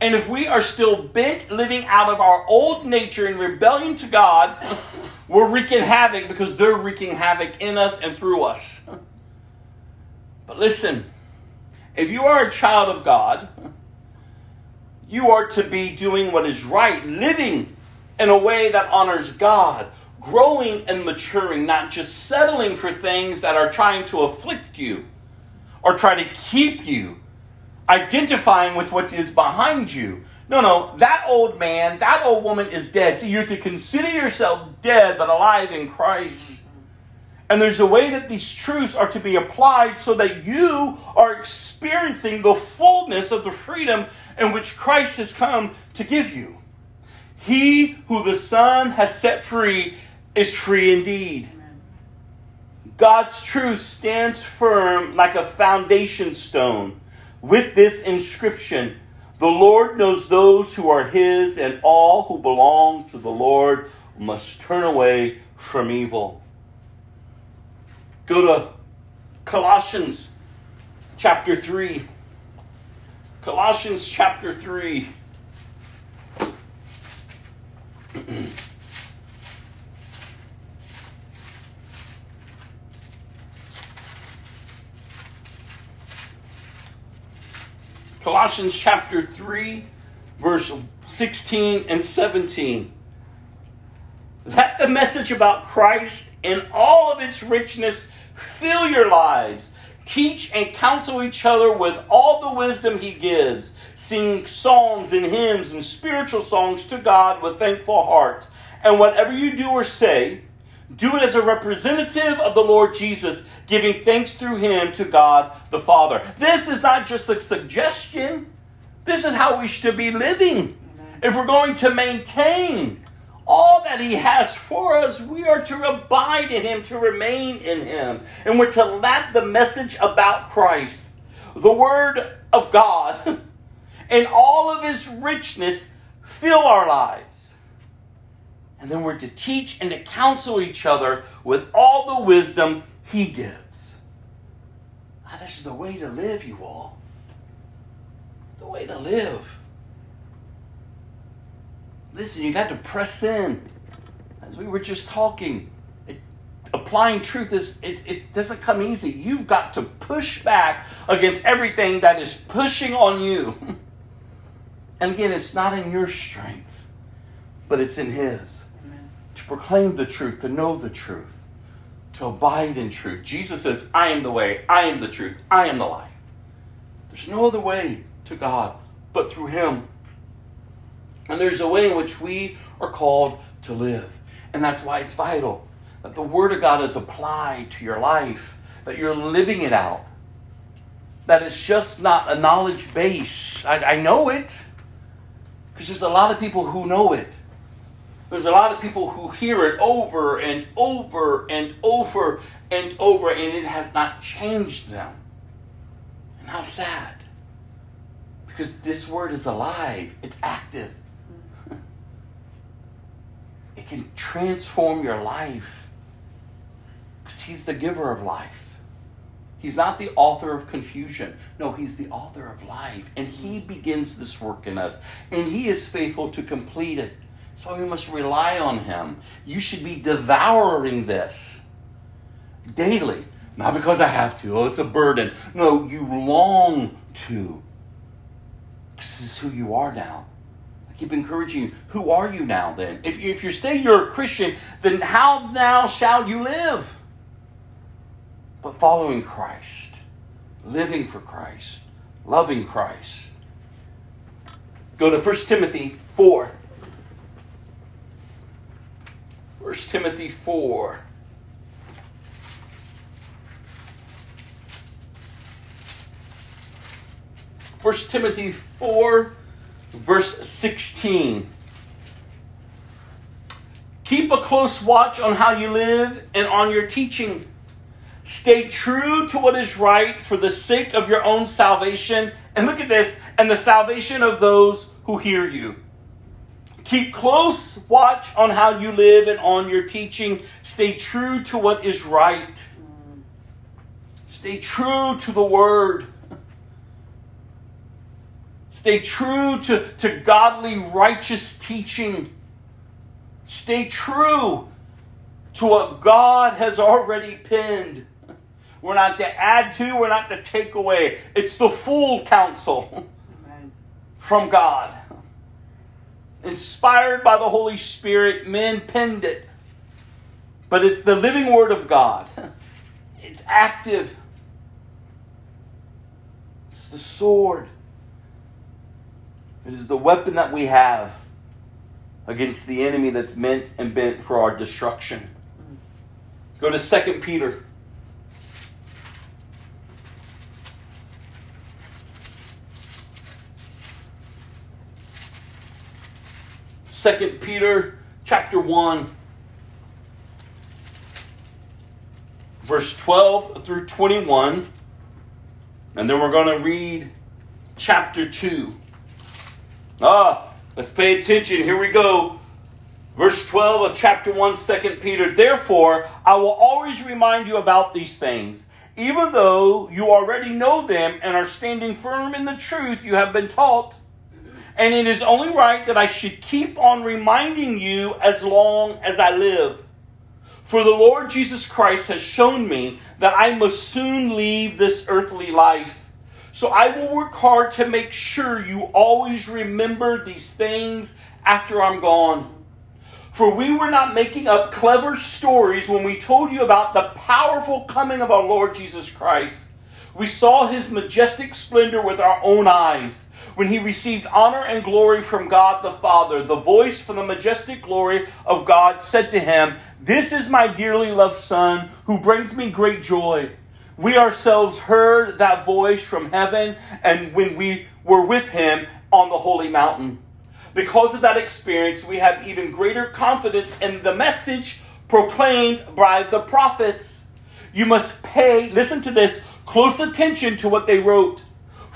And if we are still bent living out of our old nature in rebellion to God, we're wreaking havoc because they're wreaking havoc in us and through us. But listen, if you are a child of God, you are to be doing what is right, living in a way that honors God, growing and maturing, not just settling for things that are trying to afflict you or try to keep you identifying with what is behind you. No, no, that old man, that old woman is dead. So you're to consider yourself dead but alive in Christ. And there's a way that these truths are to be applied so that you are experiencing the fullness of the freedom in which Christ has come to give you. He who the Son has set free is free indeed. God's truth stands firm like a foundation stone with this inscription The Lord knows those who are his, and all who belong to the Lord must turn away from evil. Go to Colossians chapter 3. Colossians chapter 3. Colossians chapter 3, verse 16 and 17. Let the message about Christ in all of its richness fill your lives. Teach and counsel each other with all the wisdom he gives. Sing songs and hymns and spiritual songs to God with thankful hearts. And whatever you do or say, do it as a representative of the Lord Jesus, giving thanks through him to God the Father. This is not just a suggestion, this is how we should be living. If we're going to maintain all that he has for us, we are to abide in him, to remain in him. And we're to let the message about Christ, the Word of God, and all of his richness fill our lives. And then we're to teach and to counsel each other with all the wisdom he gives. Now, this is the way to live, you all. The way to live. Listen, you got to press in. As we were just talking, it, applying truth is it, it doesn't come easy. You've got to push back against everything that is pushing on you. And again, it's not in your strength, but it's in His. Proclaim the truth, to know the truth, to abide in truth. Jesus says, I am the way, I am the truth, I am the life. There's no other way to God but through Him. And there's a way in which we are called to live. And that's why it's vital that the Word of God is applied to your life, that you're living it out. That it's just not a knowledge base. I, I know it, because there's a lot of people who know it. There's a lot of people who hear it over and over and over and over, and it has not changed them. And how sad. Because this word is alive, it's active. It can transform your life. Because He's the giver of life. He's not the author of confusion. No, He's the author of life. And He begins this work in us. And He is faithful to complete it. So we must rely on Him. You should be devouring this daily. Not because I have to. Oh, it's a burden. No, you long to. This is who you are now. I keep encouraging you. Who are you now then? If, if you say you're a Christian, then how now shall you live? But following Christ, living for Christ, loving Christ. Go to 1 Timothy 4. 1 Timothy 4. First Timothy 4, verse 16. Keep a close watch on how you live and on your teaching. Stay true to what is right for the sake of your own salvation. And look at this, and the salvation of those who hear you. Keep close watch on how you live and on your teaching. Stay true to what is right. Stay true to the word. Stay true to, to godly, righteous teaching. Stay true to what God has already pinned. We're not to add to, we're not to take away. It's the full counsel Amen. from God. Inspired by the Holy Spirit, men penned it. But it's the living Word of God. It's active. It's the sword. It is the weapon that we have against the enemy that's meant and bent for our destruction. Go to 2 Peter. Second Peter chapter 1 verse 12 through 21 and then we're going to read chapter 2 Ah, let's pay attention. Here we go. Verse 12 of chapter 1, 2 Peter. Therefore, I will always remind you about these things, even though you already know them and are standing firm in the truth you have been taught. And it is only right that I should keep on reminding you as long as I live. For the Lord Jesus Christ has shown me that I must soon leave this earthly life. So I will work hard to make sure you always remember these things after I'm gone. For we were not making up clever stories when we told you about the powerful coming of our Lord Jesus Christ. We saw his majestic splendor with our own eyes when he received honor and glory from God the Father. The voice from the majestic glory of God said to him, This is my dearly loved Son who brings me great joy. We ourselves heard that voice from heaven and when we were with him on the holy mountain. Because of that experience, we have even greater confidence in the message proclaimed by the prophets. You must pay, listen to this, close attention to what they wrote.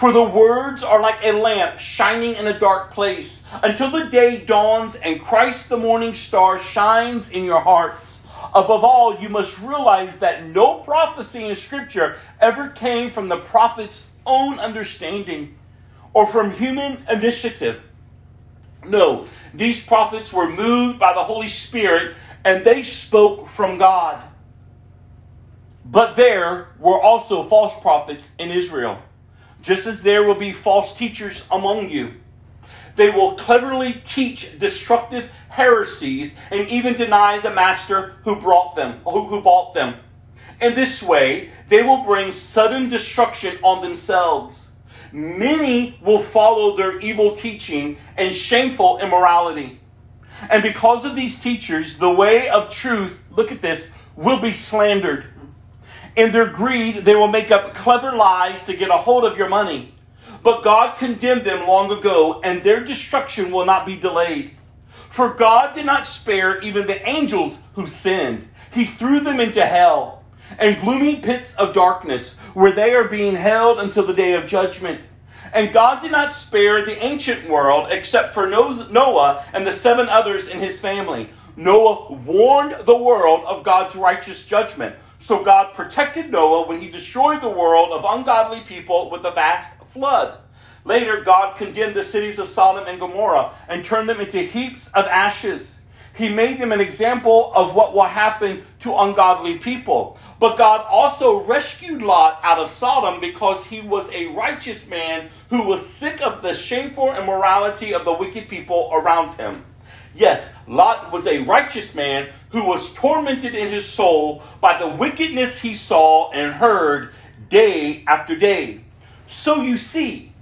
For the words are like a lamp shining in a dark place until the day dawns and Christ the morning star shines in your hearts. Above all, you must realize that no prophecy in Scripture ever came from the prophet's own understanding or from human initiative. No, these prophets were moved by the Holy Spirit and they spoke from God. But there were also false prophets in Israel, just as there will be false teachers among you. They will cleverly teach destructive heresies and even deny the master who brought them, who, who bought them. In this way, they will bring sudden destruction on themselves. Many will follow their evil teaching and shameful immorality. And because of these teachers, the way of truth, look at this, will be slandered. In their greed, they will make up clever lies to get a hold of your money. But God condemned them long ago, and their destruction will not be delayed. For God did not spare even the angels who sinned, He threw them into hell and gloomy pits of darkness, where they are being held until the day of judgment. And God did not spare the ancient world except for Noah and the seven others in his family. Noah warned the world of God's righteous judgment. So God protected Noah when he destroyed the world of ungodly people with a vast flood. Later, God condemned the cities of Sodom and Gomorrah and turned them into heaps of ashes. He made them an example of what will happen to ungodly people. But God also rescued Lot out of Sodom because he was a righteous man who was sick of the shameful immorality of the wicked people around him. Yes, Lot was a righteous man who was tormented in his soul by the wickedness he saw and heard day after day. So you see,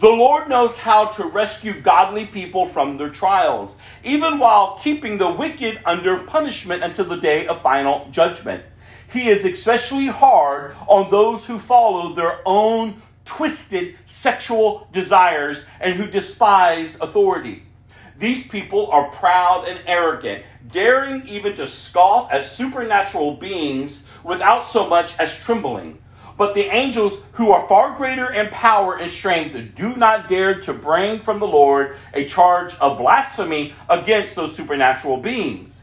the Lord knows how to rescue godly people from their trials, even while keeping the wicked under punishment until the day of final judgment. He is especially hard on those who follow their own twisted sexual desires and who despise authority. These people are proud and arrogant, daring even to scoff at supernatural beings without so much as trembling. But the angels, who are far greater in power and strength, do not dare to bring from the Lord a charge of blasphemy against those supernatural beings.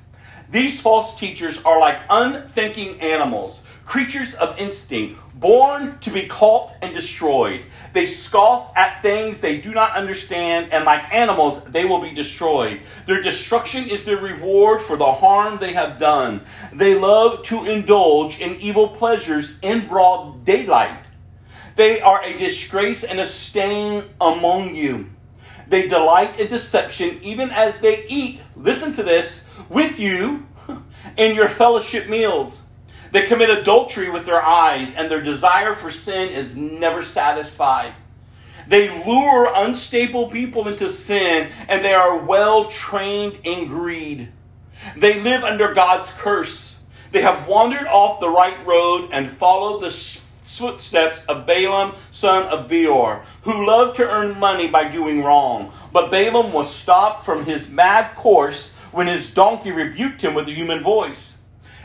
These false teachers are like unthinking animals, creatures of instinct, born to be caught and destroyed. They scoff at things they do not understand, and like animals, they will be destroyed. Their destruction is their reward for the harm they have done. They love to indulge in evil pleasures in broad daylight. They are a disgrace and a stain among you. They delight in deception even as they eat, listen to this, with you in your fellowship meals. They commit adultery with their eyes, and their desire for sin is never satisfied. They lure unstable people into sin, and they are well trained in greed. They live under God's curse. They have wandered off the right road and followed the footsteps of Balaam, son of Beor, who loved to earn money by doing wrong. But Balaam was stopped from his mad course when his donkey rebuked him with a human voice.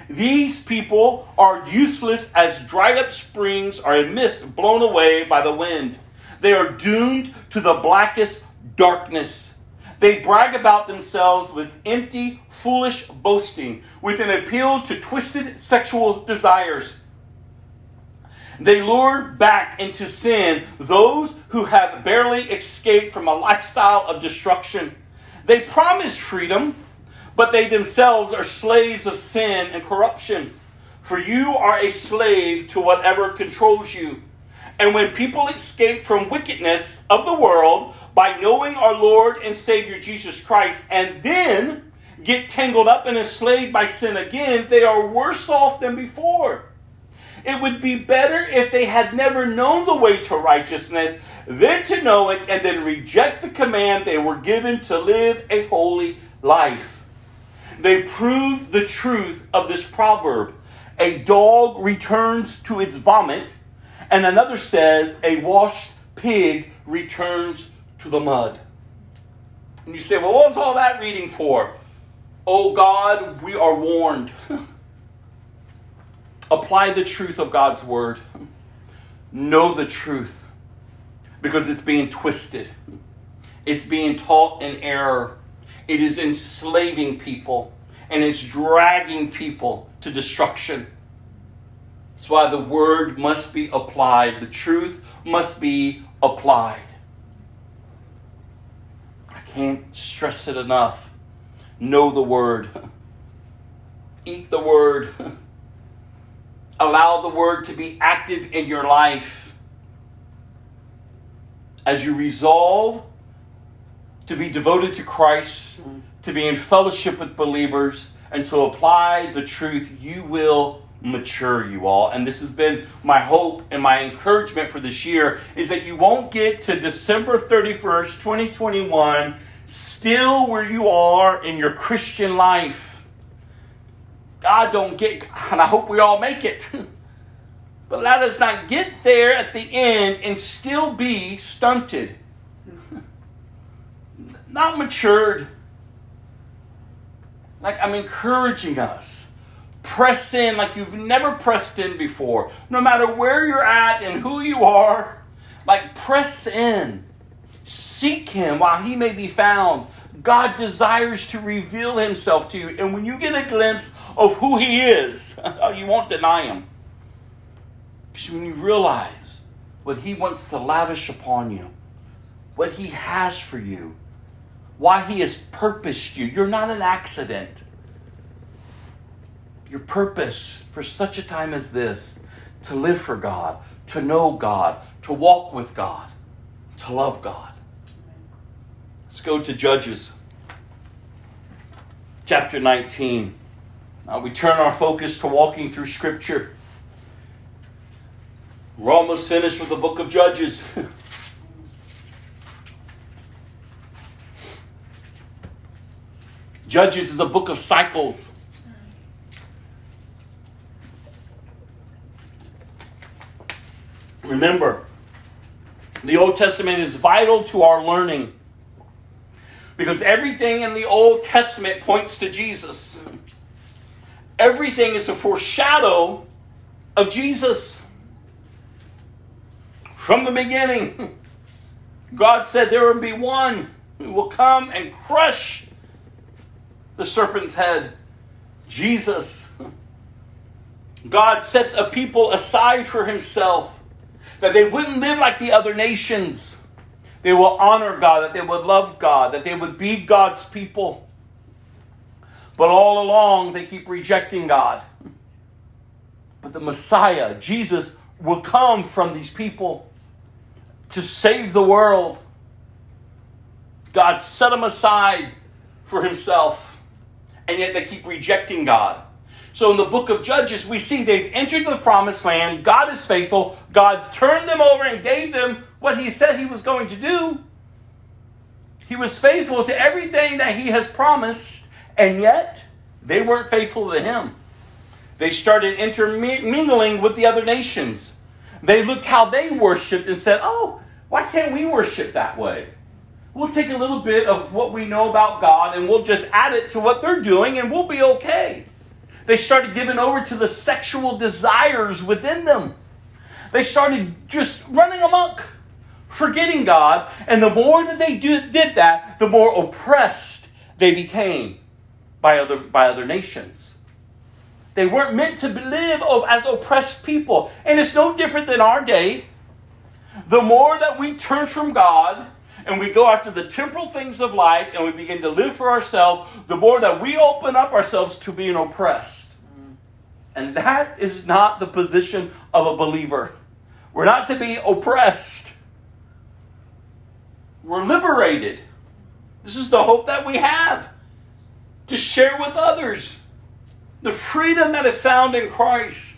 These people are useless as dried up springs are a mist blown away by the wind. They are doomed to the blackest darkness. They brag about themselves with empty, foolish boasting, with an appeal to twisted sexual desires. They lure back into sin those who have barely escaped from a lifestyle of destruction. They promise freedom, but they themselves are slaves of sin and corruption. For you are a slave to whatever controls you, And when people escape from wickedness of the world by knowing our Lord and Savior Jesus Christ and then get tangled up and enslaved by sin again, they are worse off than before. It would be better if they had never known the way to righteousness than to know it and then reject the command they were given to live a holy life. They prove the truth of this proverb. A dog returns to its vomit, and another says, a washed pig returns to the mud. And you say, well, what was all that reading for? Oh God, we are warned. Apply the truth of God's word. Know the truth because it's being twisted, it's being taught in error. It is enslaving people and it's dragging people to destruction. That's why the word must be applied, the truth must be applied. I can't stress it enough. Know the word, eat the word, allow the word to be active in your life as you resolve to be devoted to Christ, to be in fellowship with believers, and to apply the truth, you will mature you all. And this has been my hope and my encouragement for this year is that you won't get to December 31st, 2021, still where you are in your Christian life. God don't get, and I hope we all make it. But let us not get there at the end and still be stunted, not matured. Like I'm encouraging us. Press in like you've never pressed in before. No matter where you're at and who you are, like press in. Seek Him while He may be found. God desires to reveal Himself to you. And when you get a glimpse of who He is, oh, you won't deny Him. Because when you realize what He wants to lavish upon you, what He has for you, why He has purposed you, you're not an accident. Your purpose for such a time as this to live for God, to know God, to walk with God, to love God. Let's go to Judges chapter 19. Now we turn our focus to walking through Scripture. We're almost finished with the book of Judges. Judges is a book of cycles. Remember, the Old Testament is vital to our learning because everything in the Old Testament points to Jesus. Everything is a foreshadow of Jesus. From the beginning, God said there will be one who will come and crush the serpent's head Jesus. God sets a people aside for himself that they wouldn't live like the other nations. They will honor God, that they would love God, that they would be God's people. But all along, they keep rejecting God. But the Messiah, Jesus, will come from these people to save the world. God set them aside for himself, and yet they keep rejecting God. So in the book of Judges, we see they've entered the promised land. God is faithful. God turned them over and gave them what he said he was going to do. He was faithful to everything that he has promised, and yet they weren't faithful to him. They started intermingling with the other nations. They looked how they worshiped and said, Oh, why can't we worship that way? We'll take a little bit of what we know about God and we'll just add it to what they're doing and we'll be okay. They started giving over to the sexual desires within them. They started just running amok, forgetting God. And the more that they did that, the more oppressed they became by other, by other nations. They weren't meant to live as oppressed people. And it's no different than our day. The more that we turn from God and we go after the temporal things of life and we begin to live for ourselves, the more that we open up ourselves to being oppressed. And that is not the position of a believer. We're not to be oppressed. We're liberated. This is the hope that we have to share with others the freedom that is found in Christ.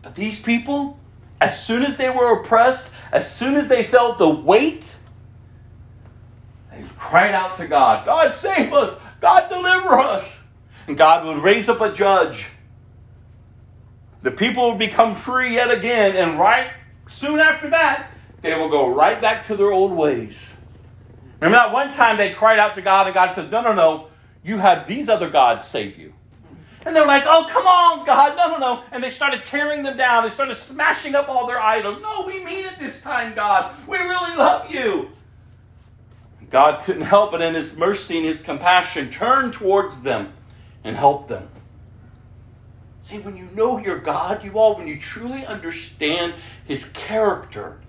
But these people, as soon as they were oppressed, as soon as they felt the weight, they cried out to God God, save us! God, deliver us! And God would raise up a judge. The people would become free yet again, and right soon after that, they will go right back to their old ways. Remember that one time they cried out to God, and God said, No, no, no, you have these other gods save you. And they're like, oh, come on, God, no, no, no. And they started tearing them down. They started smashing up all their idols. No, we mean it this time, God. We really love you. God couldn't help but in his mercy and his compassion turn towards them and help them. See, when you know your God, you all, when you truly understand his character,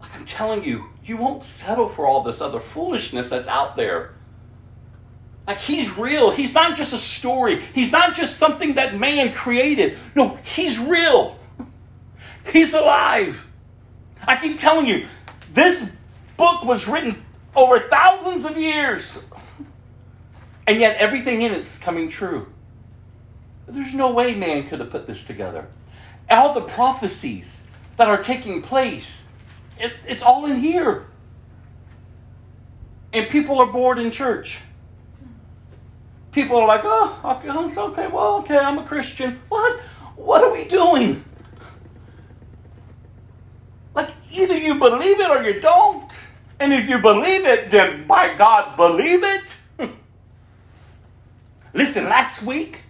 like I'm telling you, you won't settle for all this other foolishness that's out there. Like he's real. He's not just a story. He's not just something that man created. No, he's real. He's alive. I keep telling you, this book was written over thousands of years. And yet everything in it's coming true. There's no way man could have put this together. All the prophecies that are taking place, it, it's all in here. And people are bored in church. People are like, oh, okay, oh, it's okay. Well, okay, I'm a Christian. What? What are we doing? Like, either you believe it or you don't. And if you believe it, then by God, believe it. Listen, last week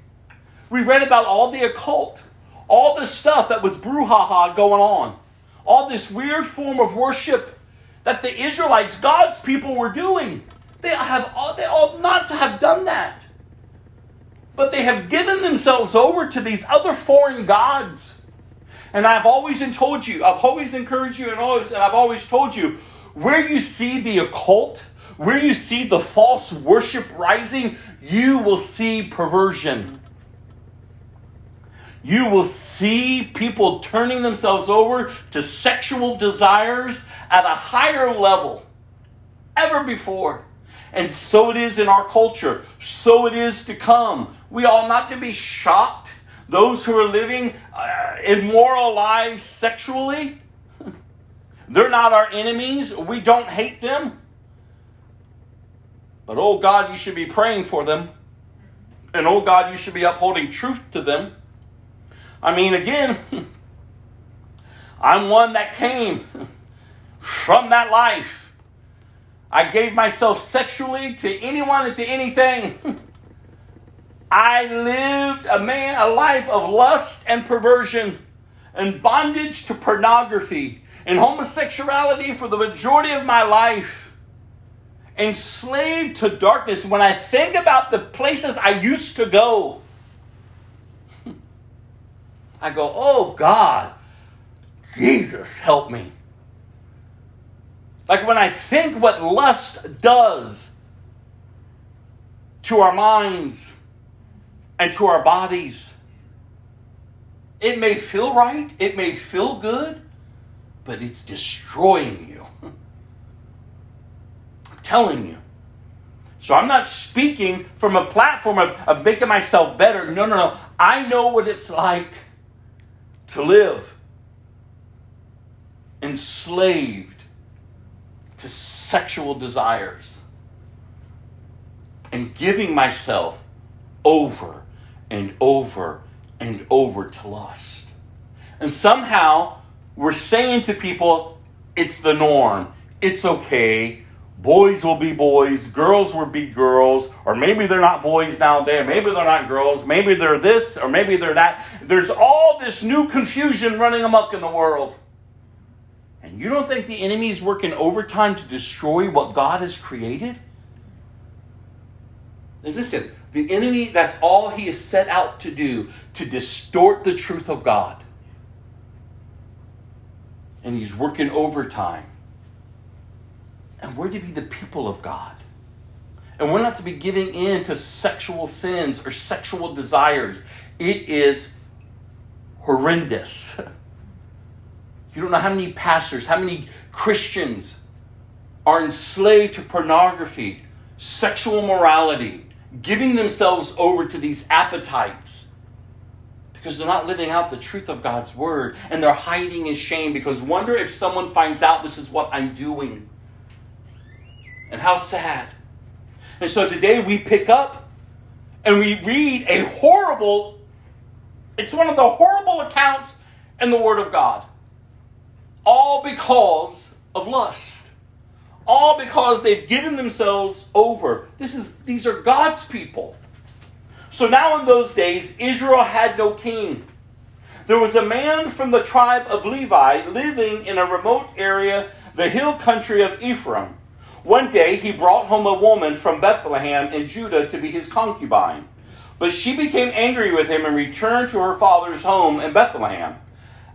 we read about all the occult, all the stuff that was brouhaha going on, all this weird form of worship that the Israelites, God's people, were doing. They have they ought not to have done that. But they have given themselves over to these other foreign gods. And I've always told you, I've always encouraged you, and always, and I've always told you, where you see the occult, where you see the false worship rising, you will see perversion. You will see people turning themselves over to sexual desires at a higher level ever before. And so it is in our culture. So it is to come. We ought not to be shocked. Those who are living uh, immoral lives sexually, they're not our enemies. We don't hate them. But oh God, you should be praying for them. And oh God, you should be upholding truth to them. I mean, again, I'm one that came from that life. I gave myself sexually to anyone and to anything. I lived a man a life of lust and perversion and bondage to pornography and homosexuality for the majority of my life. Enslaved to darkness. When I think about the places I used to go, I go, oh God, Jesus, help me. Like when I think what lust does to our minds and to our bodies, it may feel right, it may feel good, but it's destroying you. I'm telling you. So I'm not speaking from a platform of, of making myself better. No, no, no. I know what it's like to live enslaved to sexual desires and giving myself over and over and over to lust. And somehow we're saying to people, it's the norm, it's okay. Boys will be boys, girls will be girls, or maybe they're not boys nowadays, maybe they're not girls, maybe they're this, or maybe they're that. There's all this new confusion running amok in the world. And you don't think the enemy is working overtime to destroy what God has created? listen, the enemy, that's all he is set out to do, to distort the truth of God. And he's working overtime. And we're to be the people of God. And we're not to be giving in to sexual sins or sexual desires. It is horrendous. You don't know how many pastors, how many Christians are enslaved to pornography, sexual morality, giving themselves over to these appetites because they're not living out the truth of God's word and they're hiding in shame because wonder if someone finds out this is what I'm doing. And how sad. And so today we pick up and we read a horrible, it's one of the horrible accounts in the Word of God. All because of lust. All because they've given themselves over. This is these are God's people. So now in those days, Israel had no king. There was a man from the tribe of Levi living in a remote area, the hill country of Ephraim. One day he brought home a woman from Bethlehem in Judah to be his concubine. But she became angry with him and returned to her father's home in Bethlehem.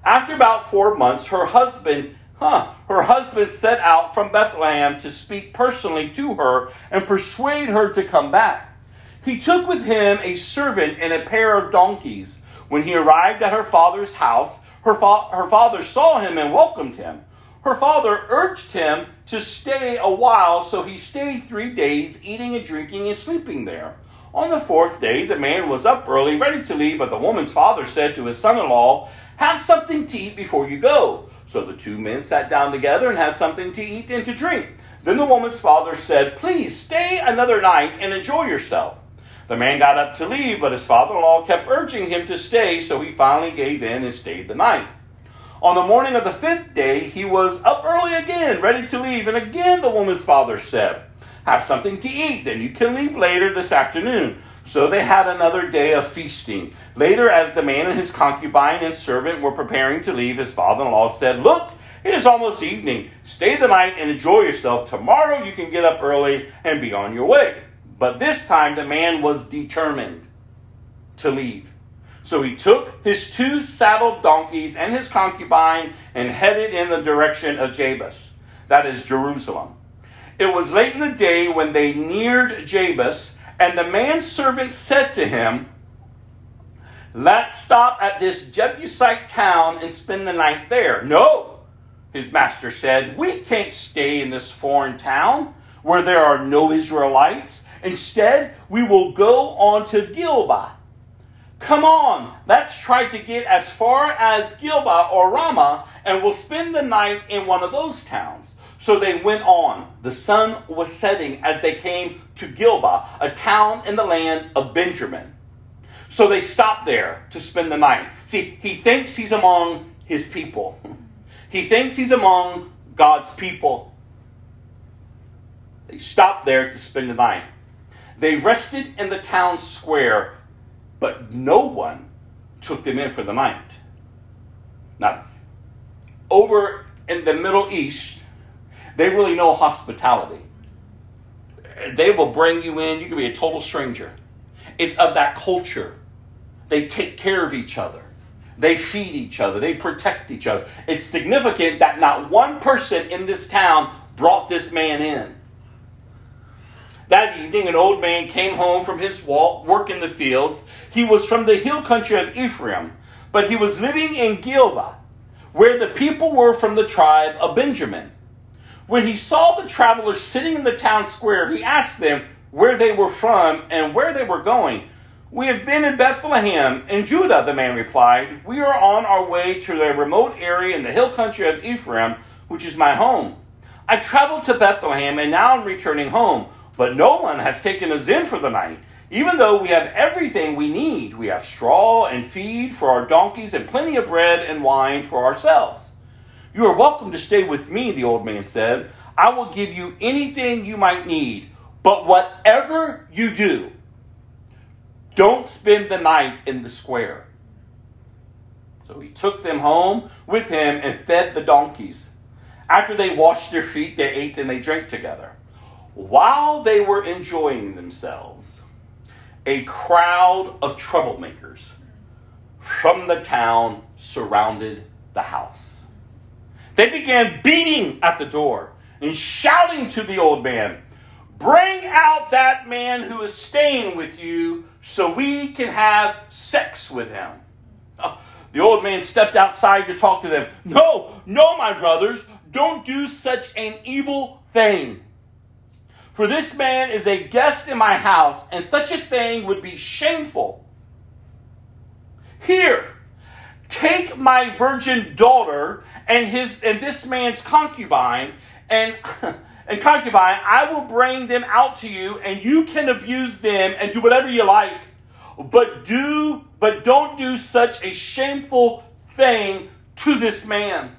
After about four months, her husband, huh, her husband set out from Bethlehem to speak personally to her and persuade her to come back. He took with him a servant and a pair of donkeys. When he arrived at her father's house, her, fa- her father saw him and welcomed him. Her father urged him to stay a while, so he stayed three days, eating and drinking and sleeping there. On the fourth day, the man was up early, ready to leave, but the woman's father said to his son in law, Have something to eat before you go. So the two men sat down together and had something to eat and to drink. Then the woman's father said, Please stay another night and enjoy yourself. The man got up to leave, but his father in law kept urging him to stay, so he finally gave in and stayed the night. On the morning of the fifth day, he was up early again, ready to leave, and again the woman's father said, Have something to eat, then you can leave later this afternoon. So they had another day of feasting. Later, as the man and his concubine and servant were preparing to leave, his father in law said, Look, it is almost evening. Stay the night and enjoy yourself. Tomorrow you can get up early and be on your way. But this time the man was determined to leave. So he took his two saddled donkeys and his concubine and headed in the direction of Jebus, that is Jerusalem. It was late in the day when they neared Jebus, and the manservant said to him, Let's stop at this Jebusite town and spend the night there. No, his master said, We can't stay in this foreign town where there are no Israelites Instead, we will go on to Gilba. Come on, let's try to get as far as Gilba or Ramah, and we'll spend the night in one of those towns. So they went on. The sun was setting as they came to Gilba, a town in the land of Benjamin. So they stopped there to spend the night. See, he thinks he's among his people. He thinks he's among God's people. They stopped there to spend the night. They rested in the town square, but no one took them in for the night. Now, over in the Middle East, they really know hospitality. They will bring you in, you can be a total stranger. It's of that culture. They take care of each other. They feed each other. They protect each other. It's significant that not one person in this town brought this man in. That evening, an old man came home from his walk, work in the fields. He was from the hill country of Ephraim, but he was living in Gilba, where the people were from the tribe of Benjamin. When he saw the travelers sitting in the town square, he asked them where they were from and where they were going. We have been in Bethlehem in Judah, the man replied. We are on our way to a remote area in the hill country of Ephraim, which is my home. I traveled to Bethlehem and now I'm returning home. But no one has taken us in for the night, even though we have everything we need. We have straw and feed for our donkeys and plenty of bread and wine for ourselves. You are welcome to stay with me, the old man said. I will give you anything you might need. But whatever you do, don't spend the night in the square. So he took them home with him and fed the donkeys. After they washed their feet, they ate and they drank together. While they were enjoying themselves, a crowd of troublemakers from the town surrounded the house. They began beating at the door and shouting to the old man, Bring out that man who is staying with you so we can have sex with him. Oh, The old man stepped outside to talk to them. No, no, my brothers, don't do such an evil thing. For this man is a guest in my house, and such a thing would be shameful. Here, take my virgin daughter and his and this man's concubine and and concubine, I will bring them out to you, and you can abuse them and do whatever you like. But do but don't do such a shameful thing to this man.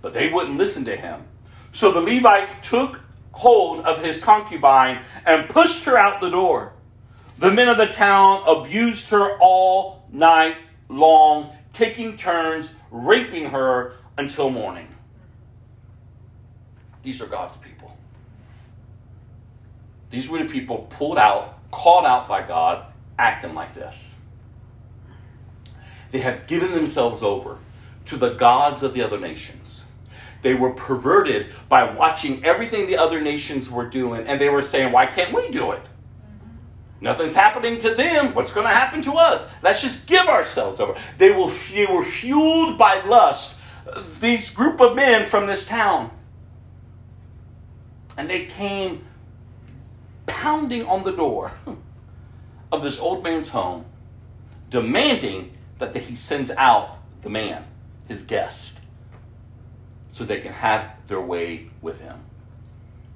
But they wouldn't listen to him. So the Levite took hold of his concubine and pushed her out the door. The men of the town abused her all night long, taking turns raping her until morning. These are God's people. These were the people pulled out, called out by God, acting like this. They have given themselves over to the gods of the other nations. They were perverted by watching everything the other nations were doing, and they were saying, Why can't we do it? Nothing's happening to them. What's going to happen to us? Let's just give ourselves over. They, will, they were fueled by lust. These group of men from this town and they came pounding on the door of this old man's home, demanding that he sends out the man, his guest, so they can have their way with him.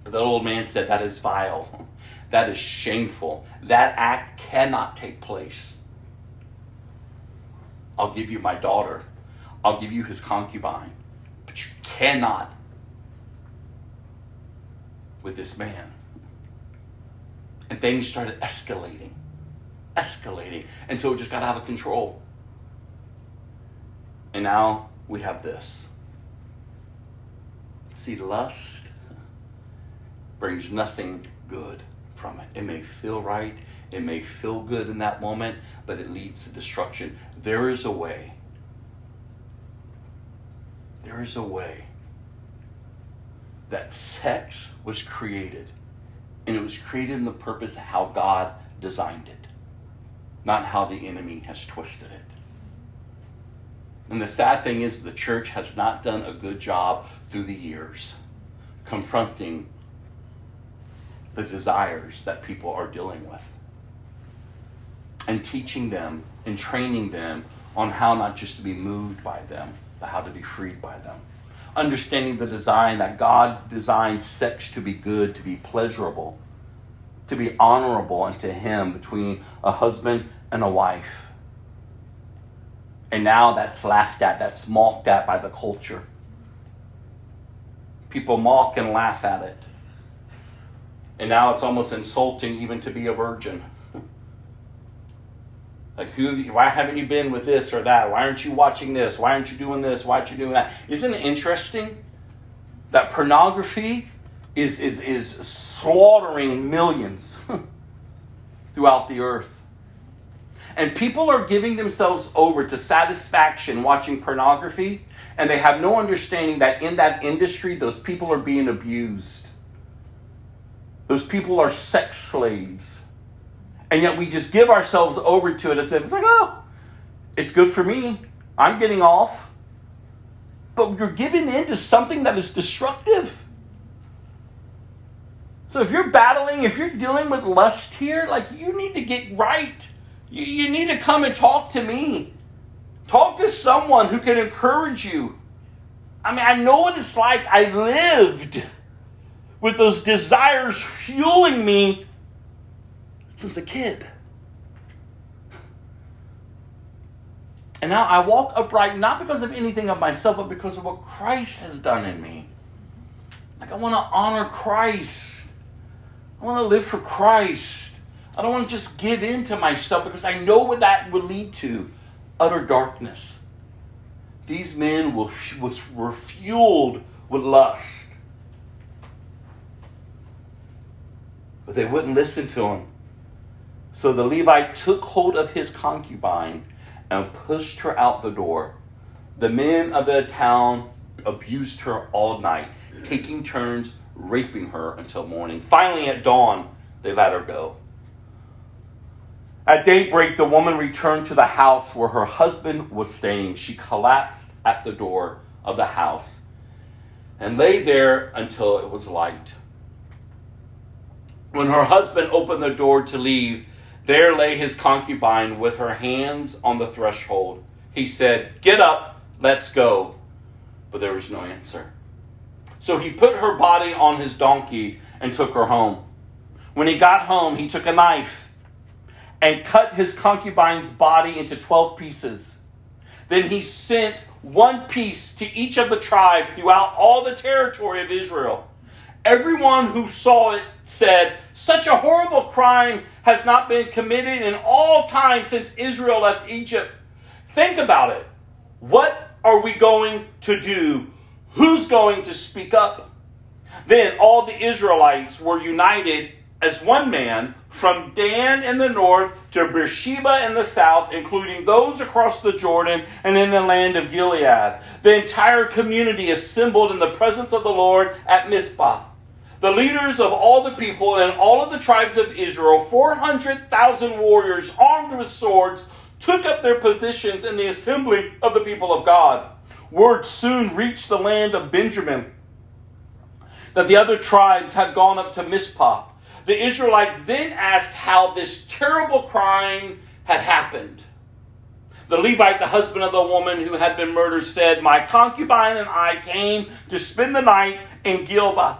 But the old man said, That is vile. That is shameful. That act cannot take place. I'll give you my daughter. I'll give you his concubine. But you cannot with this man. And things started escalating, escalating until it just got out of control. And now we have this. See, lust brings nothing good from it. It may feel right, it may feel good in that moment, but it leads to destruction. There is a way. There is a way that sex was created. And it was created in the purpose of how God designed it, not how the enemy has twisted it. And the sad thing is, the church has not done a good job through the years confronting the desires that people are dealing with and teaching them and training them on how not just to be moved by them, but how to be freed by them understanding the design that God designed sex to be good, to be pleasurable, to be honorable unto Him between a husband and a wife. And now that's laughed at, that's mocked at by the culture. People mock and laugh at it. And now it's almost insulting even to be a virgin. Like, who? Why haven't you been with this or that? Why aren't you watching this? Why aren't you doing this? Why aren't you doing that? Isn't it interesting that pornography is is is slaughtering millions throughout the earth, and people are giving themselves over to satisfaction watching pornography, and they have no understanding that in that industry, those people are being abused. Those people are sex slaves and yet we just give ourselves over to it as if it's like, oh, it's good for me. I'm getting off. But you're giving in to something that is destructive. So if you're battling, if you're dealing with lust here, like you need to get right. You, you need to come and talk to me. Talk to someone who can encourage you. I mean, I know what it's like. I lived with those desires fueling me since a kid. And now I walk upright not because of anything of myself, but because of what Christ has done in me. Like I want to honor Christ. I want to live for Christ. I don't want to just give in to myself because I know what that would lead to utter darkness. These men were, were fueled with lust. But they wouldn't listen to him. So the Levite took hold of his concubine and pushed her out the door. The men of the town abused her all night, taking turns raping her until morning. Finally, at dawn, they let her go. At daybreak, the woman returned to the house where her husband was staying. She collapsed at the door of the house and lay there until it was light. When her husband opened the door to leave, there lay his concubine with her hands on the threshold. He said, Get up, let's go. But there was no answer. So he put her body on his donkey and took her home. When he got home, he took a knife and cut his concubine's body into 12 pieces. Then he sent one piece to each of the tribes throughout all the territory of Israel. Everyone who saw it said, Such a horrible crime has not been committed in all time since Israel left Egypt. Think about it. What are we going to do? Who's going to speak up? Then all the Israelites were united as one man from Dan in the north to Beersheba in the south, including those across the Jordan and in the land of Gilead. The entire community assembled in the presence of the Lord at Mizpah. The leaders of all the people and all of the tribes of Israel, 400,000 warriors armed with swords, took up their positions in the assembly of the people of God. Word soon reached the land of Benjamin that the other tribes had gone up to Mizpah the Israelites then asked how this terrible crime had happened. The Levite, the husband of the woman who had been murdered, said, My concubine and I came to spend the night in Gilba,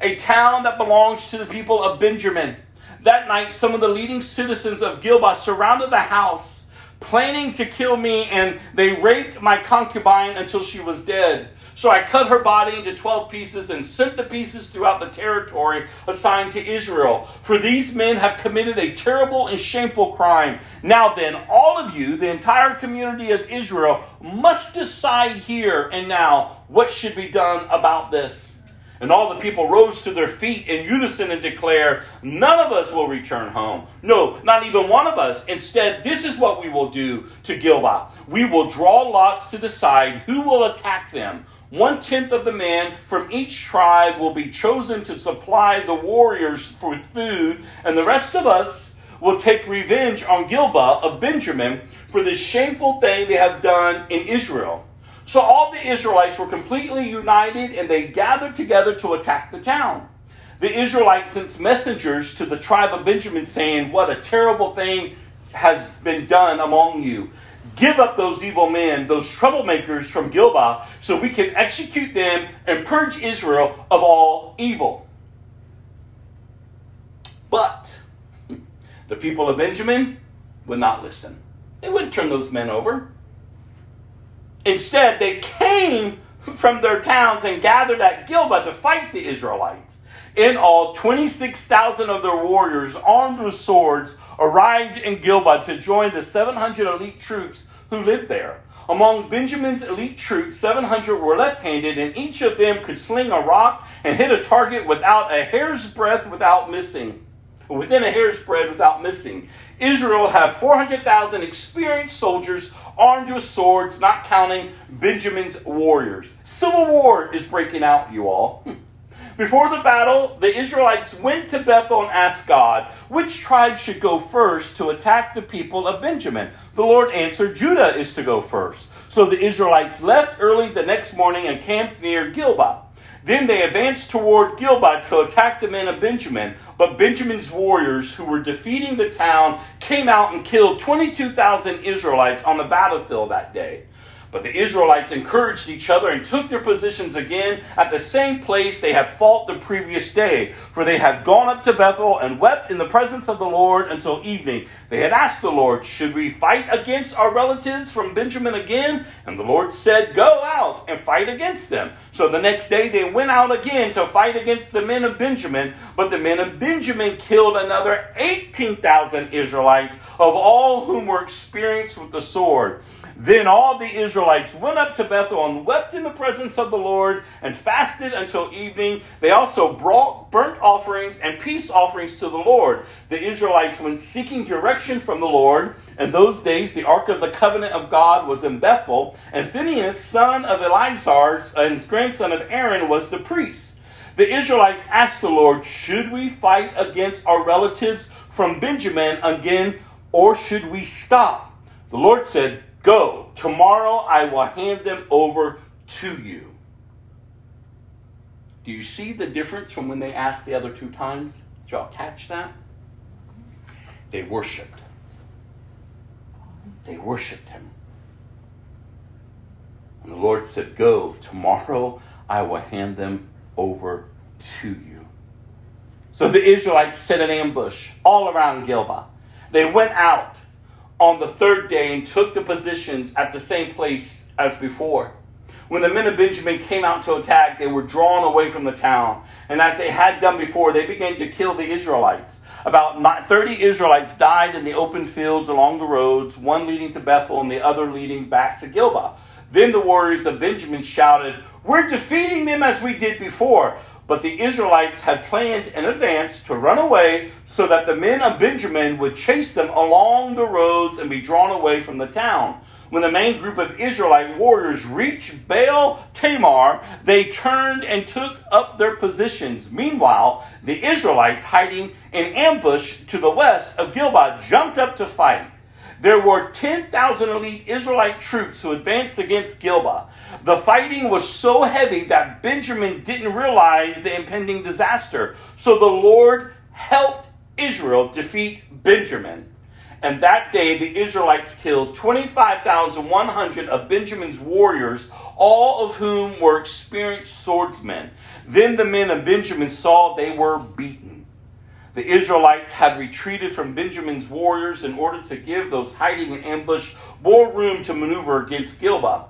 a town that belongs to the people of Benjamin. That night, some of the leading citizens of Gilba surrounded the house, planning to kill me, and they raped my concubine until she was dead. So I cut her body into 12 pieces and sent the pieces throughout the territory assigned to Israel. For these men have committed a terrible and shameful crime. Now then, all of you, the entire community of Israel, must decide here and now what should be done about this. And all the people rose to their feet in unison and declare, None of us will return home. No, not even one of us. Instead, this is what we will do to Gilboa. We will draw lots to decide who will attack them one tenth of the men from each tribe will be chosen to supply the warriors with food, and the rest of us will take revenge on Gilba of Benjamin for the shameful thing they have done in Israel. So all the Israelites were completely united and they gathered together to attack the town. The Israelites sent messengers to the tribe of Benjamin saying, What a terrible thing has been done among you. Give up those evil men, those troublemakers from Gilboa, so we can execute them and purge Israel of all evil. But the people of Benjamin would not listen. They wouldn't turn those men over. Instead, they came from their towns and gathered at Gilboa to fight the Israelites. In all, 26,000 of their warriors, armed with swords, arrived in Gilboa to join the 700 elite troops who lived there. Among Benjamin's elite troops, 700 were left handed, and each of them could sling a rock and hit a target without a hair's breadth without missing. Within a hair's breadth without missing. Israel had 400,000 experienced soldiers armed with swords, not counting Benjamin's warriors. Civil war is breaking out, you all. Hmm. Before the battle, the Israelites went to Bethel and asked God, which tribe should go first to attack the people of Benjamin? The Lord answered, Judah is to go first. So the Israelites left early the next morning and camped near Gilboa. Then they advanced toward Gilboa to attack the men of Benjamin. But Benjamin's warriors, who were defeating the town, came out and killed 22,000 Israelites on the battlefield that day. But the Israelites encouraged each other and took their positions again at the same place they had fought the previous day. For they had gone up to Bethel and wept in the presence of the Lord until evening. They had asked the Lord, Should we fight against our relatives from Benjamin again? And the Lord said, Go out and fight against them. So the next day they went out again to fight against the men of Benjamin. But the men of Benjamin killed another 18,000 Israelites, of all whom were experienced with the sword. Then all the Israelites went up to Bethel and wept in the presence of the Lord and fasted until evening. They also brought burnt offerings and peace offerings to the Lord. The Israelites went seeking direction from the Lord. In those days, the ark of the covenant of God was in Bethel, and Phinehas, son of Eleazar and grandson of Aaron, was the priest. The Israelites asked the Lord, Should we fight against our relatives from Benjamin again or should we stop? The Lord said, Go, tomorrow I will hand them over to you. Do you see the difference from when they asked the other two times? Did y'all catch that? They worshiped. They worshiped him. And the Lord said, Go, tomorrow I will hand them over to you. So the Israelites set an ambush all around Gilboa. They went out on the third day and took the positions at the same place as before. When the men of Benjamin came out to attack, they were drawn away from the town. And as they had done before, they began to kill the Israelites. About 30 Israelites died in the open fields along the roads, one leading to Bethel and the other leading back to Gilboa. Then the warriors of Benjamin shouted, We're defeating them as we did before. But the Israelites had planned in advance to run away so that the men of Benjamin would chase them along the roads and be drawn away from the town. When the main group of Israelite warriors reached Baal Tamar, they turned and took up their positions. Meanwhile, the Israelites hiding in ambush to the west of Gilboa jumped up to fight. There were 10,000 elite Israelite troops who advanced against Gilboa. The fighting was so heavy that Benjamin didn't realize the impending disaster. So the Lord helped Israel defeat Benjamin. And that day the Israelites killed 25,100 of Benjamin's warriors, all of whom were experienced swordsmen. Then the men of Benjamin saw they were beaten. The Israelites had retreated from Benjamin's warriors in order to give those hiding in ambush more room to maneuver against Gilboa.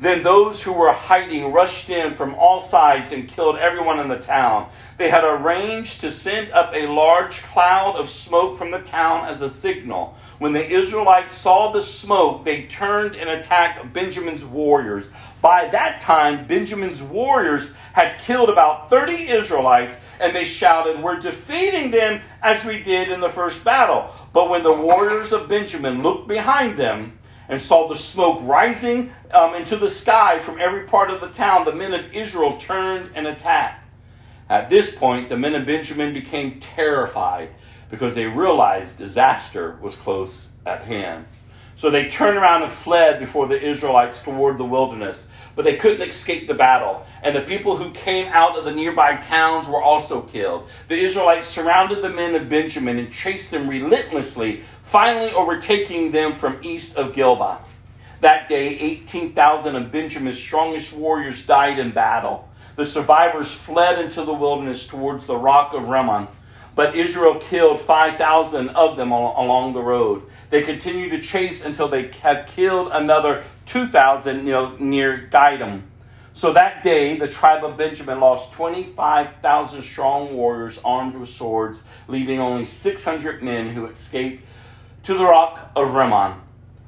Then those who were hiding rushed in from all sides and killed everyone in the town. They had arranged to send up a large cloud of smoke from the town as a signal. When the Israelites saw the smoke, they turned and attacked Benjamin's warriors. By that time, Benjamin's warriors had killed about 30 Israelites, and they shouted, We're defeating them as we did in the first battle. But when the warriors of Benjamin looked behind them, and saw the smoke rising um, into the sky from every part of the town, the men of Israel turned and attacked. At this point, the men of Benjamin became terrified because they realized disaster was close at hand. So they turned around and fled before the Israelites toward the wilderness. But they couldn't escape the battle. And the people who came out of the nearby towns were also killed. The Israelites surrounded the men of Benjamin and chased them relentlessly finally overtaking them from east of Gilboa. That day, 18,000 of Benjamin's strongest warriors died in battle. The survivors fled into the wilderness towards the rock of Rimmon, but Israel killed 5,000 of them along the road. They continued to chase until they had killed another 2,000 you know, near Gidom. So that day, the tribe of Benjamin lost 25,000 strong warriors armed with swords, leaving only 600 men who escaped to the rock of Rimmon,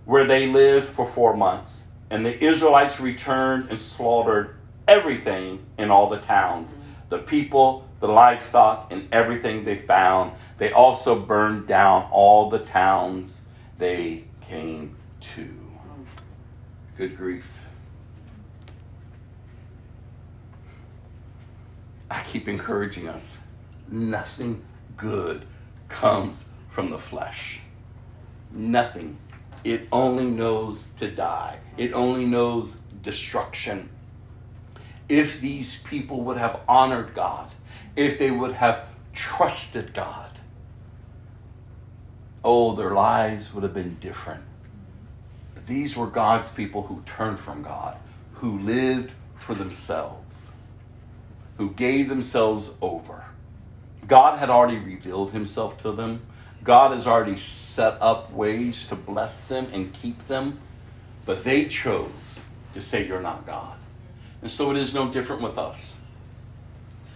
where they lived for four months. And the Israelites returned and slaughtered everything in all the towns the people, the livestock, and everything they found. They also burned down all the towns they came to. Good grief. I keep encouraging us nothing good comes from the flesh nothing. It only knows to die, it only knows destruction. If these people would have honored God, if they would have trusted God, oh, their lives would have been different. But these were God's people who turned from God, who lived for themselves, who gave themselves over. God had already revealed himself to them. God has already set up ways to bless them and keep them, but they chose to say, You're not God. And so it is no different with us.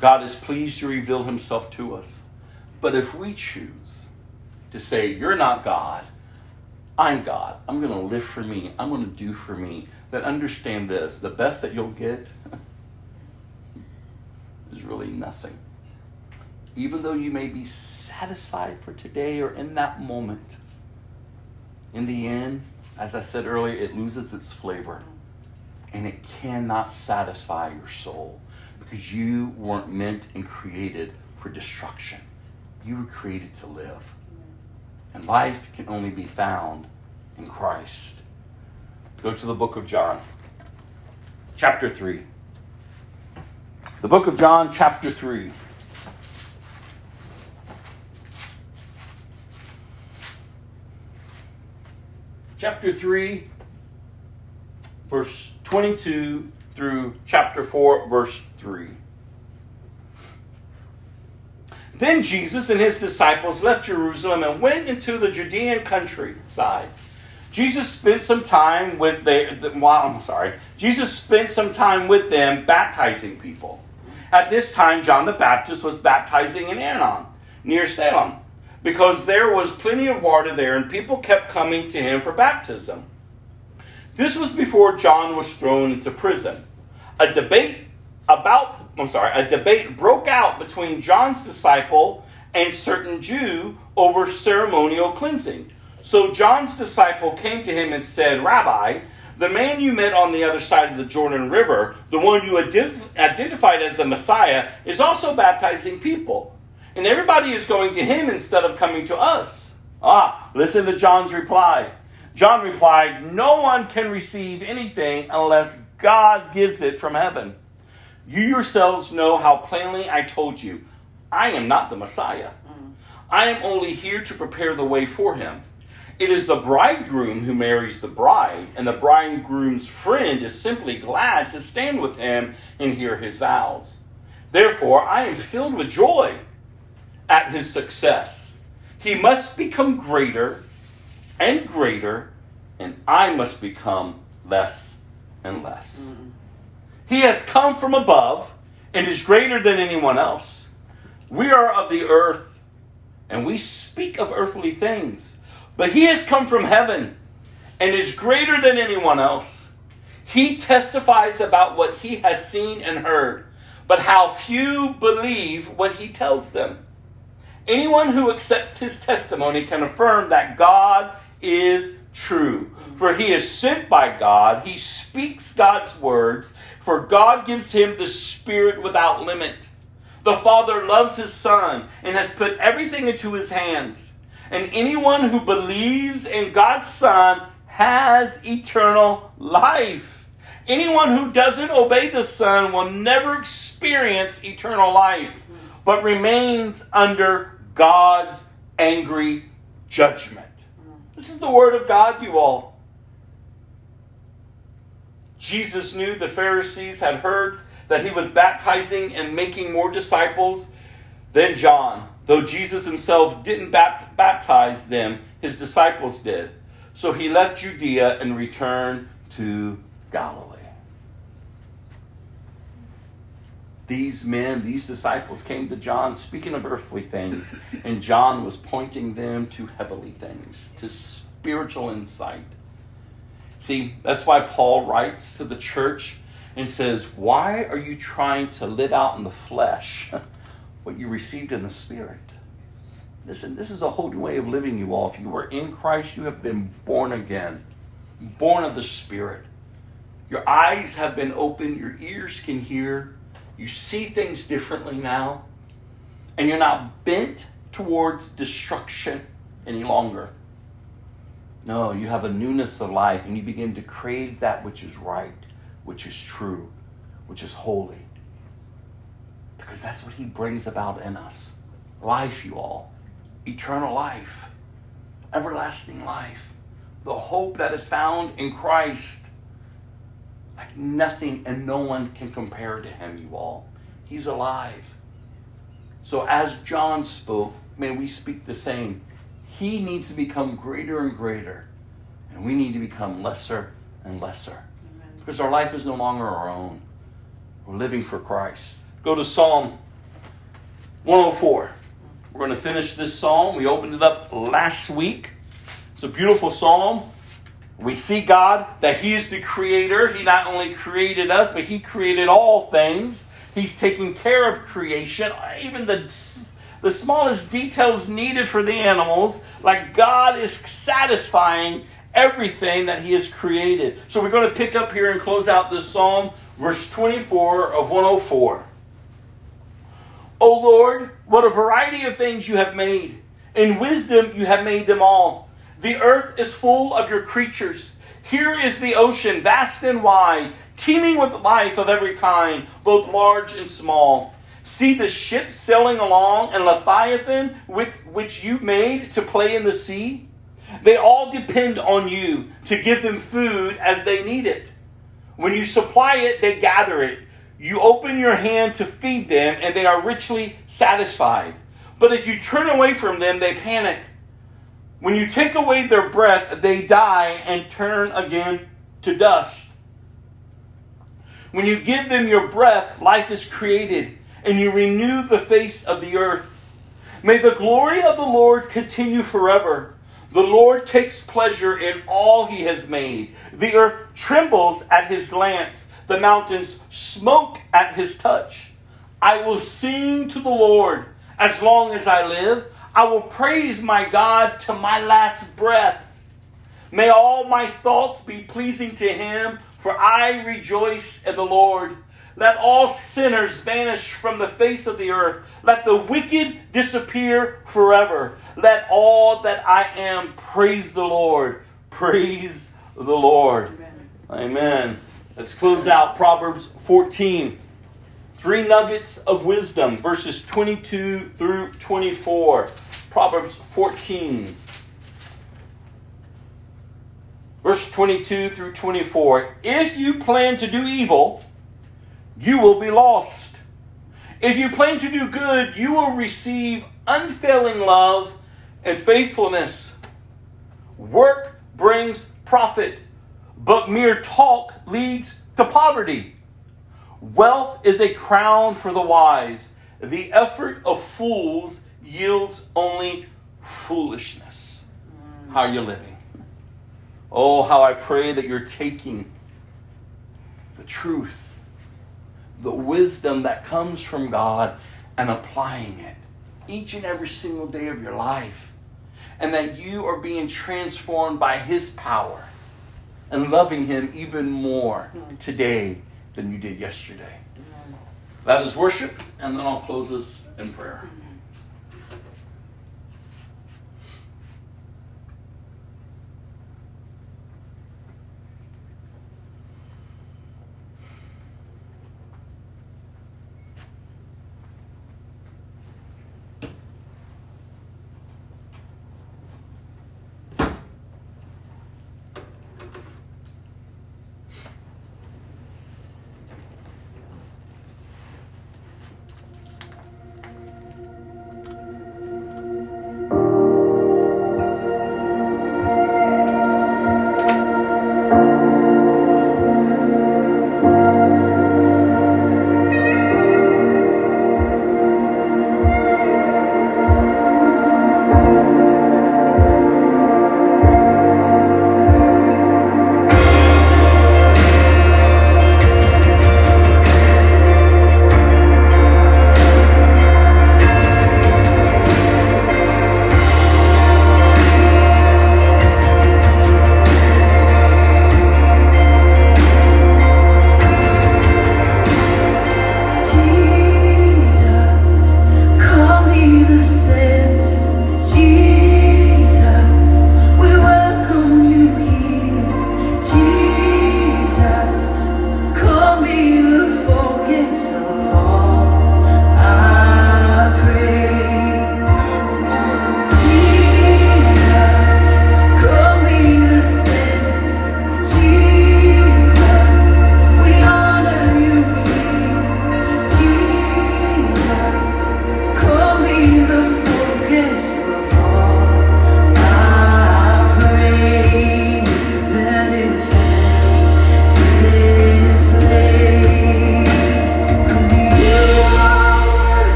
God is pleased to reveal himself to us. But if we choose to say, You're not God, I'm God, I'm going to live for me, I'm going to do for me, then understand this the best that you'll get is really nothing. Even though you may be satisfied for today or in that moment. In the end, as I said earlier, it loses its flavor and it cannot satisfy your soul because you weren't meant and created for destruction. You were created to live. And life can only be found in Christ. Go to the book of John, chapter 3. The book of John, chapter 3. Chapter 3, verse 22 through chapter 4, verse 3. Then Jesus and his disciples left Jerusalem and went into the Judean countryside. Jesus spent some time with their, well, I'm sorry. Jesus spent some time with them baptizing people. At this time, John the Baptist was baptizing in Aenon, near Salem, because there was plenty of water there and people kept coming to him for baptism. This was before John was thrown into prison. A debate about, I'm sorry, a debate broke out between John's disciple and certain Jew over ceremonial cleansing. So John's disciple came to him and said, Rabbi, the man you met on the other side of the Jordan River, the one you identified as the Messiah, is also baptizing people. And everybody is going to him instead of coming to us. Ah, listen to John's reply. John replied, No one can receive anything unless God gives it from heaven. You yourselves know how plainly I told you, I am not the Messiah. Mm-hmm. I am only here to prepare the way for him. It is the bridegroom who marries the bride, and the bridegroom's friend is simply glad to stand with him and hear his vows. Therefore, I am filled with joy at his success. He must become greater and greater, and I must become less and less. Mm-hmm. He has come from above and is greater than anyone else. We are of the earth, and we speak of earthly things. But he has come from heaven and is greater than anyone else. He testifies about what he has seen and heard, but how few believe what he tells them. Anyone who accepts his testimony can affirm that God is true. For he is sent by God, he speaks God's words, for God gives him the Spirit without limit. The Father loves his Son and has put everything into his hands. And anyone who believes in God's Son has eternal life. Anyone who doesn't obey the Son will never experience eternal life, but remains under God's angry judgment. This is the word of God, you all. Jesus knew the Pharisees had heard that he was baptizing and making more disciples than John. Though Jesus himself didn't baptize them, his disciples did. So he left Judea and returned to Galilee. These men, these disciples came to John speaking of earthly things, and John was pointing them to heavenly things, to spiritual insight. See, that's why Paul writes to the church and says, Why are you trying to live out in the flesh what you received in the spirit? Listen, this is a whole new way of living, you all. If you are in Christ, you have been born again, born of the Spirit. Your eyes have been opened, your ears can hear, you see things differently now. And you're not bent towards destruction any longer. No, you have a newness of life and you begin to crave that which is right, which is true, which is holy. Because that's what He brings about in us life, you all. Eternal life, everlasting life, the hope that is found in Christ. Like nothing and no one can compare to him, you all. He's alive. So as John spoke, may we speak the same. He needs to become greater and greater, and we need to become lesser and lesser. Amen. Because our life is no longer our own. We're living for Christ. Go to Psalm 104. We're going to finish this psalm. We opened it up last week. It's a beautiful psalm. We see God that He is the creator. He not only created us, but He created all things. He's taking care of creation, even the, the smallest details needed for the animals. Like God is satisfying everything that He has created. So we're going to pick up here and close out this psalm, verse 24 of 104. O Lord, what a variety of things you have made In wisdom you have made them all. The earth is full of your creatures. Here is the ocean, vast and wide, teeming with life of every kind, both large and small. See the ships sailing along, and Leviathan, with which you made to play in the sea. They all depend on you to give them food as they need it. When you supply it, they gather it. You open your hand to feed them, and they are richly satisfied. But if you turn away from them, they panic. When you take away their breath, they die and turn again to dust. When you give them your breath, life is created, and you renew the face of the earth. May the glory of the Lord continue forever. The Lord takes pleasure in all he has made. The earth trembles at his glance. The mountains smoke at his touch. I will sing to the Lord as long as I live. I will praise my God to my last breath. May all my thoughts be pleasing to him, for I rejoice in the Lord. Let all sinners vanish from the face of the earth. Let the wicked disappear forever. Let all that I am praise the Lord. Praise the Lord. Amen. Amen. Let's close out Proverbs 14. Three nuggets of wisdom, verses 22 through 24. Proverbs 14. Verse 22 through 24. If you plan to do evil, you will be lost. If you plan to do good, you will receive unfailing love and faithfulness. Work brings profit, but mere talk leads to poverty. Wealth is a crown for the wise. The effort of fools yields only foolishness. Mm. How are you living? Oh, how I pray that you're taking the truth, the wisdom that comes from God, and applying it each and every single day of your life. And that you are being transformed by His power and loving Him even more mm. today than you did yesterday. That is worship, and then I'll close this in prayer.